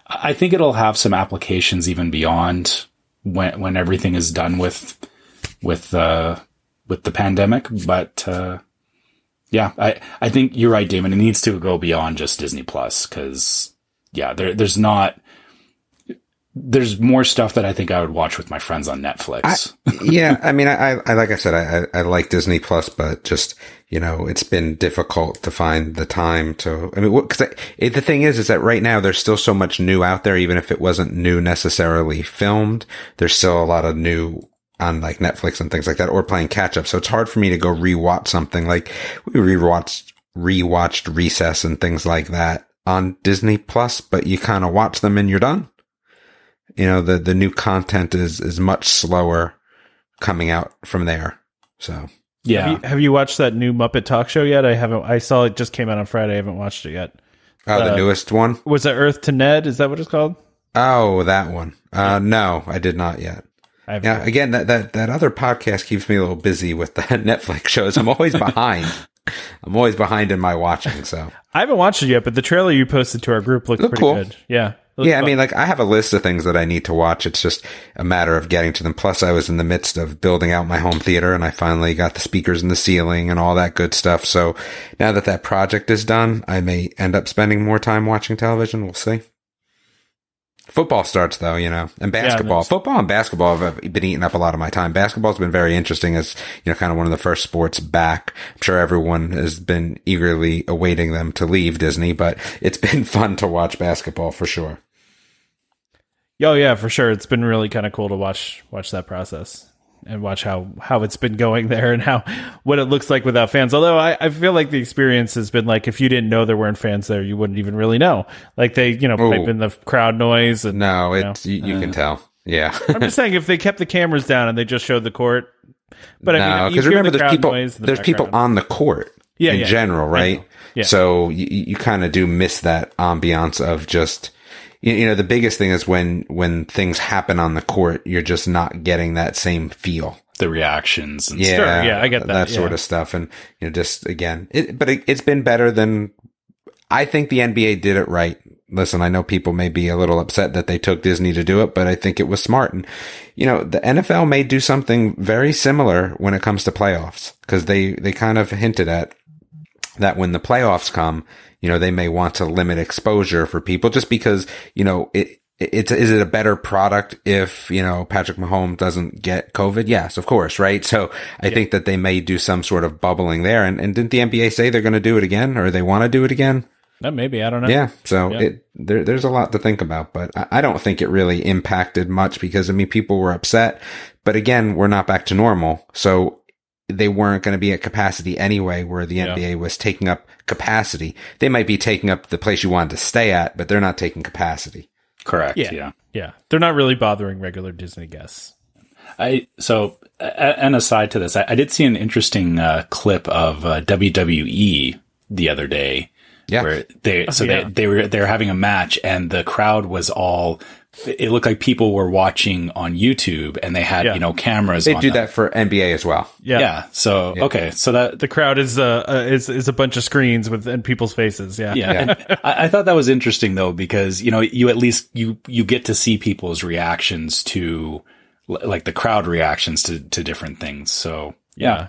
I think it'll have some applications even beyond when when everything is done with with uh, with the pandemic. But uh, yeah, I I think you're right, Damon. It needs to go beyond just Disney Plus because yeah, there there's not there's more stuff that I think I would watch with my friends on Netflix. I, yeah, I mean, I, I like I said, I, I like Disney Plus, but just you know, it's been difficult to find the time to. I mean, because the thing is, is that right now there's still so much new out there, even if it wasn't new necessarily filmed. There's still a lot of new on like Netflix and things like that, or playing catch up. So it's hard for me to go rewatch something like we rewatched rewatched Recess and things like that on Disney Plus, but you kind of watch them and you're done you know, the, the new content is, is much slower coming out from there. So. Yeah. Have you, have you, watched that new Muppet talk show yet? I haven't. I saw it just came out on Friday. I haven't watched it yet. Oh, uh, the newest one? Was it Earth to Ned? Is that what it's called? Oh, that one. Uh, no, I did not yet. Yeah, again, that, that, that other podcast keeps me a little busy with the Netflix shows. I'm always behind. I'm always behind in my watching. So I haven't watched it yet, but the trailer you posted to our group looked pretty cool. good. Yeah. Yeah, fun. I mean, like I have a list of things that I need to watch. It's just a matter of getting to them. Plus, I was in the midst of building out my home theater, and I finally got the speakers in the ceiling and all that good stuff. So now that that project is done, I may end up spending more time watching television. We'll see. Football starts though, you know, and basketball. Yeah, Football and basketball have been eating up a lot of my time. Basketball's been very interesting as, you know, kind of one of the first sports back. I'm sure everyone has been eagerly awaiting them to leave Disney, but it's been fun to watch basketball for sure. Oh yeah, for sure. It's been really kind of cool to watch watch that process and watch how how it's been going there and how what it looks like without fans. Although I, I feel like the experience has been like if you didn't know there weren't fans there, you wouldn't even really know. Like they, you know, Ooh. pipe in the crowd noise. And, no, it's you, know, you, you uh, can tell. Yeah, I'm just saying if they kept the cameras down and they just showed the court. But no, I mean, because remember, the there's people the there's people on the court. Yeah, in yeah, general, right? Yeah. So you, you kind of do miss that ambiance of just you, know, the biggest thing is when, when things happen on the court, you're just not getting that same feel the reactions and yeah, stuff. yeah, I get that, that yeah. sort of stuff. And, you know, just again, it, but it, has been better than I think the NBA did it right. Listen, I know people may be a little upset that they took Disney to do it, but I think it was smart. And, you know, the NFL may do something very similar when it comes to playoffs because they, they kind of hinted at that when the playoffs come, you know, they may want to limit exposure for people just because, you know, it, it's, is it a better product if, you know, Patrick Mahomes doesn't get COVID? Yes, of course, right? So I yeah. think that they may do some sort of bubbling there. And, and didn't the NBA say they're going to do it again or they want to do it again? No, maybe I don't know. Yeah, so yeah. it there, there's a lot to think about, but I, I don't think it really impacted much because I mean people were upset, but again we're not back to normal, so they weren't going to be at capacity anyway, where the yeah. NBA was taking up capacity. They might be taking up the place you wanted to stay at, but they're not taking capacity. Correct. Yeah. Yeah. yeah. They're not really bothering regular Disney guests. I so and aside to this, I, I did see an interesting uh, clip of uh, WWE the other day. Yeah. Where they so yeah. they they were they were having a match and the crowd was all it looked like people were watching on YouTube and they had, yeah. you know, cameras. They do them. that for NBA as well. Yeah. Yeah. So, yeah. okay. So that the crowd is, uh, uh, is, is a bunch of screens with and people's faces. Yeah. Yeah. I, I, thought that was interesting though, because, you know, you at least, you, you get to see people's reactions to like the crowd reactions to, to different things. So, yeah.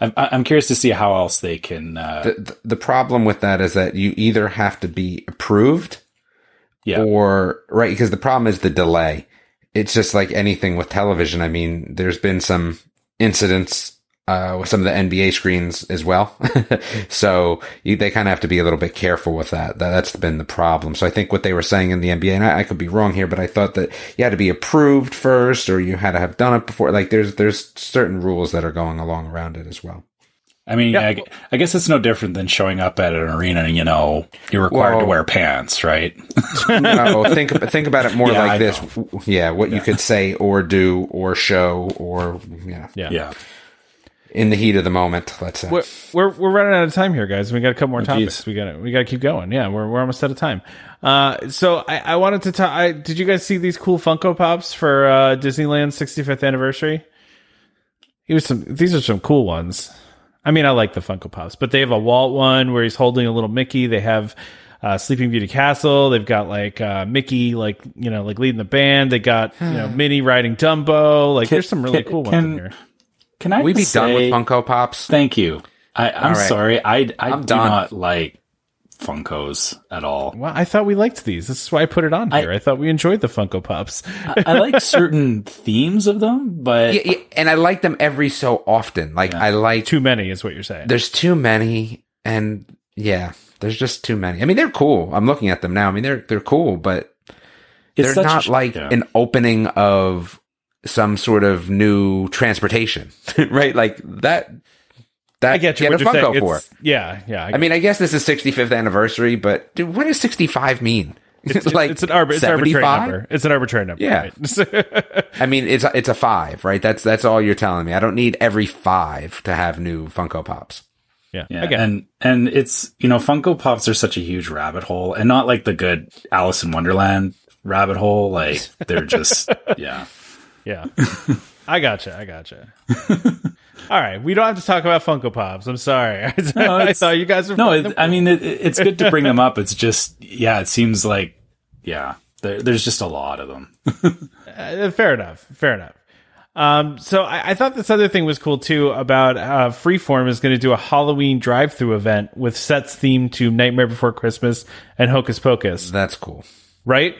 I'm, I'm curious to see how else they can, uh, the, the problem with that is that you either have to be approved Yeah. or right because the problem is the delay. It's just like anything with television. I mean, there's been some incidents uh, with some of the NBA screens as well, so you, they kind of have to be a little bit careful with that. that. That's been the problem. So I think what they were saying in the NBA, and I, I could be wrong here, but I thought that you had to be approved first, or you had to have done it before. Like there's there's certain rules that are going along around it as well. I mean, Yeah. I, I guess it's no different than showing up at an arena and, you know, you're required to wear pants, right? no, think think about it more Yeah, like I this. Yeah, what you could say or do or show or yeah, Yeah. yeah. In the heat of the moment. Let's say. We're, we're we're running out of time here, guys. We got a couple more topics. geez. We got to we got to keep going. Yeah, we're we're almost out of time. Uh, so I, I wanted to talk. I, did you guys see these cool Funko Pops for uh, Disneyland's 65th anniversary? Here's some. These are some cool ones. I mean, I like the Funko Pops, but they have a Walt one where he's holding a little Mickey. They have uh, Sleeping Beauty Castle. They've got like uh, Mickey, like you know, like leading the band. They got you know Minnie riding Dumbo. Like, there's some really can- cool ones in can- here. Can I we be done with say- Funko Pops? Thank you. I, I'm All right. sorry. I, I I'm do done. not like Funkos at all. Well, I thought we liked these. This is why I put it on here. I, thought we enjoyed the Funko Pops. I like certain themes of them, but Yeah, yeah, and I like them every so often. Like I like Too many is what you're saying. there's too many, and yeah, there's just too many. I mean, they're cool. I'm looking at them now. I mean, they're they're cool, but it's they're such a not like yeah. an opening of some sort of new transportation, right? Like that. That I get you. Get what a you're saying. Funko for. It's- Yeah, yeah. I, I mean, I guess this is 65th anniversary, but dude, what does 65 mean? it's, it's an, arbit- it's an arbitrary number. It's an arbitrary number. Yeah. right? I mean, it's a, it's a five, right? That's that's all you're telling me. I don't need every five to have new Funko Pops. yeah. Yeah, Again, and and it's you know Funko Pops are such a huge rabbit hole, and not like the good Alice in Wonderland rabbit hole. Like they're just yeah. Yeah. I gotcha. I gotcha. All right, we don't have to talk about Funko Pops. I'm sorry. I thought you guys were No, it, I mean it, it's good to bring them up. It's just yeah, it seems like yeah, there, there's just a lot of them. Uh, fair enough. Fair enough. Um, so I, I thought this other thing was cool too about uh, Freeform is going to do a Halloween drive-through event with sets themed to Nightmare Before Christmas and Hocus Pocus. That's cool. Right?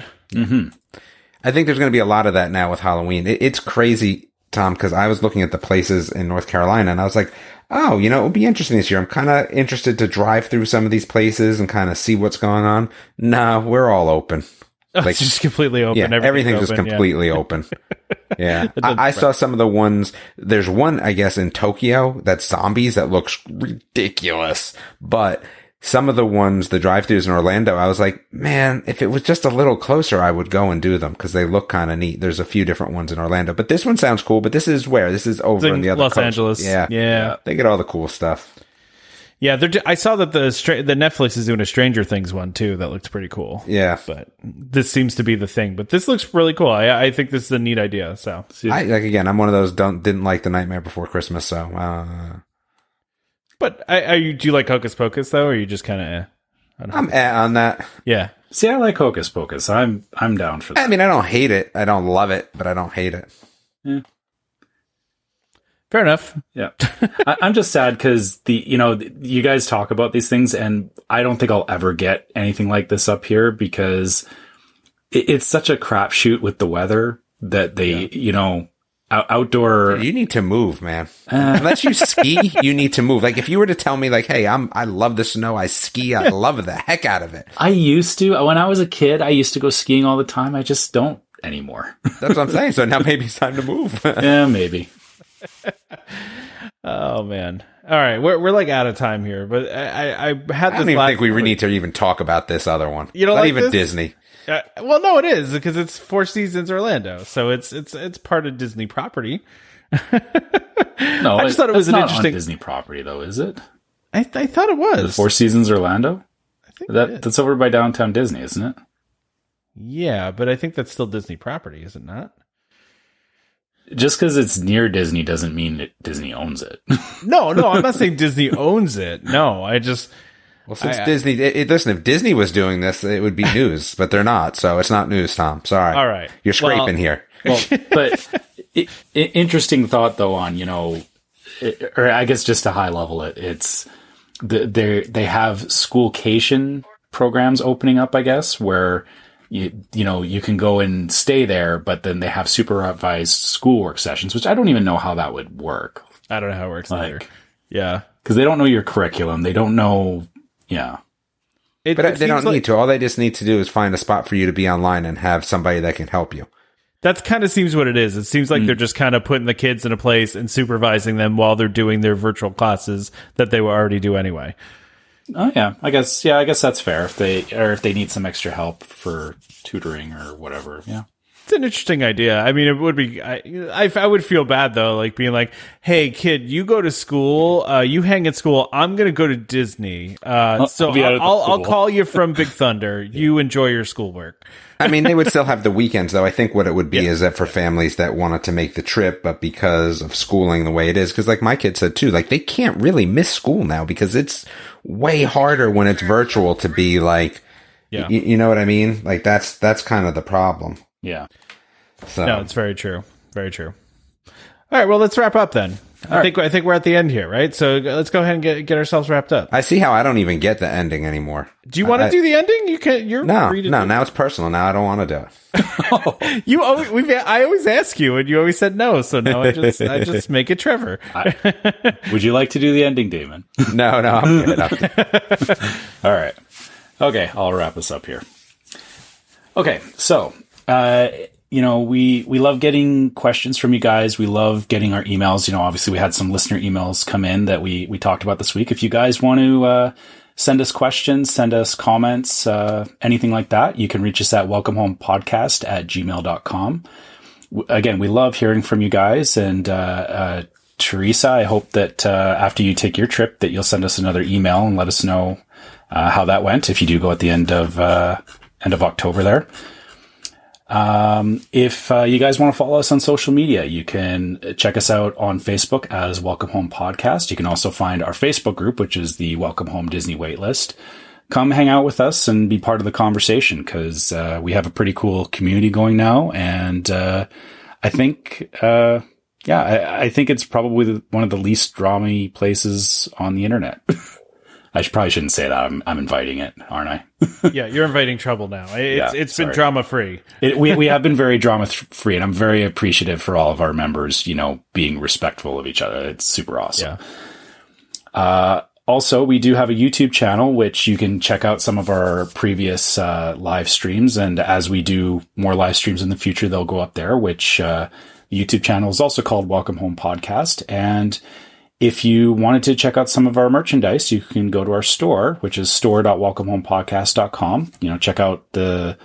I think there's going to be a lot of that now with Halloween. It, it's crazy, Tom, because I was looking at the places in North Carolina and I was like, oh, you know, it would be interesting this year. I'm kind of interested to drive through some of these places and kind of see what's going on. Nah, we're all open. Like, it's just completely open. yeah, Everything's everything's just open, yeah. completely open. Yeah, I, I saw some of the ones. There's one, I guess, in Tokyo that's zombies that looks ridiculous, but some of the ones, the drive-throughs in Orlando, I was like, man, if it was just a little closer, I would go and do them because they look kind of neat. There's a few different ones in Orlando, but this one sounds cool. But this is where this is over It's in the other Los coast. Angeles. Yeah, Yeah. they get all the cool stuff. Yeah, they're. I saw that the stra- the Netflix is doing a Stranger Things one too. That looks pretty cool. Yeah, But this seems to be the thing. But this looks really cool. I, I think this is a neat idea. So I like again. I'm one of those don't didn't like the Nightmare Before Christmas, so uh, But are you? Do you like Hocus Pocus though, or are you just kind of? Eh? I'm eh on that. Yeah. See, I like Hocus Pocus. I'm I'm down for that. I mean, I don't hate it. I don't love it, but I don't hate it. Yeah. Fair enough. Yeah, I, I'm just sad because the you know you guys talk about these things, and I don't think I'll ever get anything like this up here because it, it's such a crapshoot with the weather that they you know out, outdoor. You need to move, man. Uh. Unless you ski, you need to move. Like if you were to tell me, like, "Hey, I'm I love the snow. I ski. I love the heck out of it." I used to when I was a kid. I used to go skiing all the time. I just don't anymore. That's what I'm saying. So now maybe it's time to move. yeah, maybe. Oh man. All right, we're we're like out of time here. But I I, I had I don't even think we re- need to even talk about this other one. You know not Not like even this? Disney. Uh, well, no, it is because it's Four Seasons Orlando, so it's it's it's part of Disney property. No, I just thought it was an not interesting- Disney property though, is it? I I thought it was. the Four Seasons Orlando. I think it That that's over by downtown Disney, isn't it? yeah, but I think that's still Disney property, is it not? Just because it's near Disney doesn't mean that Disney owns it. No, no, I'm not saying Disney owns it. No, I just Well, since I- Disney, it, it- listen, if Disney was doing this, it would be news, but they're not. So it's not news, Tom. Sorry. All right. You're scraping Well- here. well, but i i interesting thought though on you know, it, or I guess just to high level it, it's the, they they have schoolcation programs opening up. I guess where you, you know, you can go and stay there, but then they have supervised schoolwork sessions, which I don't even know how that would work. I don't know how it works Like- either. Yeah. Cause they don't know your curriculum. They don't know, yeah. It, But it they don't like- need to. All they just need to do is find a spot for you to be online and have somebody that can help you. That kind of seems what it is. It seems like mm. they're just kind of putting the kids in a place and supervising them while they're doing their virtual classes that they will already do anyway. Oh yeah, I guess, yeah, I guess that's fair if they, or if they need some extra help for tutoring or whatever. Yeah. It's an interesting idea. I mean, it would be. I, I, I would feel bad though, like being like, "Hey, kid, you go to school. Uh, you hang at school. I'm gonna go to Disney. Uh, so I'll be I'll, I'll, I'll call you from Big Thunder. You enjoy your schoolwork." I mean, they would still have the weekends, though. I think what it would be is that for families that wanted to make the trip, but because of schooling the way it is, because like my kid said too, like they can't really miss school now because it's way harder when it's virtual to be like, Yeah. y- you know what I mean? Like that's that's kind of the problem. Yeah. So No, it's very true. Very true. All right, well, let's wrap up then. I right. think I think we're at the end here, right? So let's go ahead and get get ourselves wrapped up. I see how I don't even get the ending anymore. Do you want to do the ending? You can. You're No, no. do- Now it's personal. Now I don't want to do it. You always, we've, I always ask you, and you always said no. So now I just I just make it Trevor. Would you like to do the ending, Damon? No, no. I'm good. I'm- All right. Okay, I'll wrap us up here. Okay, so uh, you know we we love getting questions from you guys. We love getting our emails. You know, obviously we had some listener emails come in that we we talked about this week. If you guys want to uh, send us questions, send us comments, uh, anything like that, you can reach us at welcomehomepodcast at gmail.com. Again, we love hearing from you guys and. Uh, uh, Teresa, I hope that uh, after you take your trip, that you'll send us another email and let us know uh, how that went. If you do go at the end of uh, end of October, there. Um, if uh, you guys want to follow us on social media, you can check us out on Facebook as Welcome Home Podcast. You can also find our Facebook group, which is the Welcome Home Disney Waitlist. Come hang out with us and be part of the conversation because uh, we have a pretty cool community going now, and uh, I think, uh, yeah, I, I think it's probably one of the least drama places on the internet. I should, probably shouldn't say that. I'm, I'm inviting it, aren't I? yeah, you're inviting trouble now. It's Yeah, it's been drama free. It, we we have been very drama free, and I'm very appreciative for all of our members. You know, being respectful of each other. It's super awesome. Yeah. Also, we do have a YouTube channel, which you can check out some of our previous uh, live streams. And as we do more live streams in the future, they'll go up there, which uh, the YouTube channel is also called Welcome Home Podcast. And if you wanted to check out some of our merchandise, you can go to our store, which is store.welcomehomepodcast.com. You know, check out the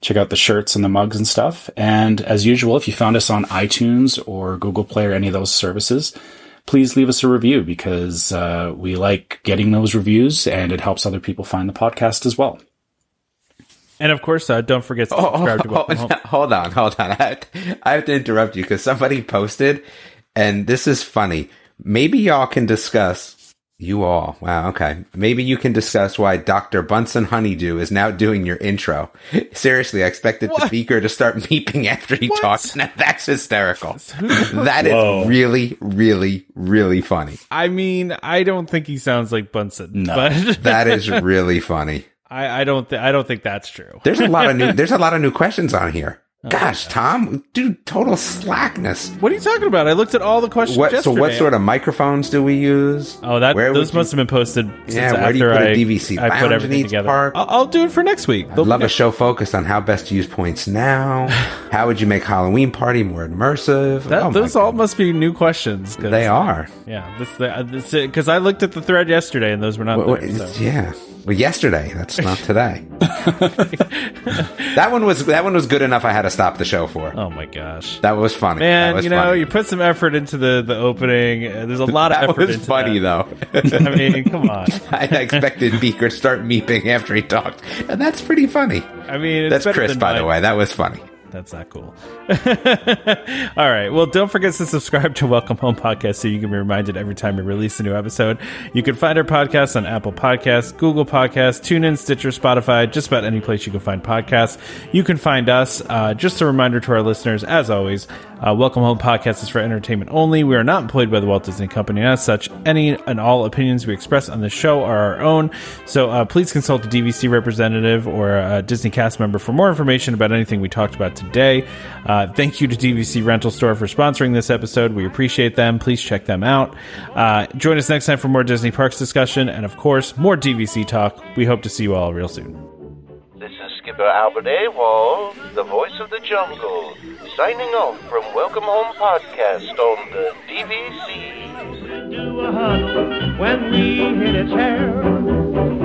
check out the shirts and the mugs and stuff. And as usual, if you found us on iTunes or Google Play or any of those services, please leave us a review because uh, we like getting those reviews and it helps other people find the podcast as well. And of course, uh, don't forget to Oh, subscribe to oh, Welcome Home. hold on, hold on. I have, to, I have to interrupt you because somebody posted, and this is funny. Maybe y'all can discuss. You all, wow, okay. Maybe you can discuss why Dr. Bunsen Honeydew is now doing your intro. Seriously, I expected the What? beaker to start meeping after he What? talks. Now that's hysterical. That Whoa. is really, really, really funny. I mean, I don't think he sounds like Bunsen, No. but That is really funny. I, I don't th- I don't think that's true. There's a lot of new. There's a lot of new questions on here. Oh, gosh, Tom, dude, total slackness. What are you talking about? I looked at all the questions. What? So, what sort of microphones do we use? Oh, that Where those would you- must have been posted. Since Yeah, after where do you put a I, DVC I put everything in together. I'll, I'll do it for next week. I'd love a show focused on how best to use points now. how would you make Halloween party more immersive? That, Oh those all must be new questions. They are. Yeah, this because uh, uh, I looked at the thread yesterday and those were not there. so. Yeah. Well, yesterday. That's not today. that one was that one was good enough. I had to stop the show for. Oh my gosh. That was funny. Man, was you know, funny. you put some effort into the, the opening. Uh, There's a lot of that effort was funny that. though. I mean, come on. I expected Beaker to start meeping after he talked, and that's pretty funny. I mean, it's That's Chris, by my- the way. That was funny. That's not cool. All right. Well, don't forget to subscribe to Welcome Home Podcast so you can be reminded every time we release a new episode. You can find our podcast on Apple Podcasts, Google Podcasts, TuneIn, Stitcher, Spotify, just about any place you can find podcasts. You can find us. Uh, just a reminder to our listeners, as always, uh, Welcome Home Podcast is for entertainment only. We are not employed by the Walt Disney Company. As such, any and all opinions we express on this show are our own. So uh, please consult a DVC representative or a Disney cast member for more information about anything we talked about today. Uh, thank you to DVC Rental Store for sponsoring this episode. We appreciate them. Please check them out. Uh, join us next time for more Disney Parks discussion and, of course, more DVC talk. We hope to see you all real soon. This is Skipper Albert Awol, the voice of the jungle, signing off from Welcome Home Podcast on the DVC. do a huddle when we hit its hair.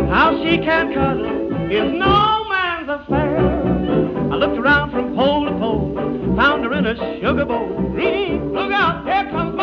How she can cuddle is no I looked around from pole to pole, found her in a sugar bowl. Look out, here comes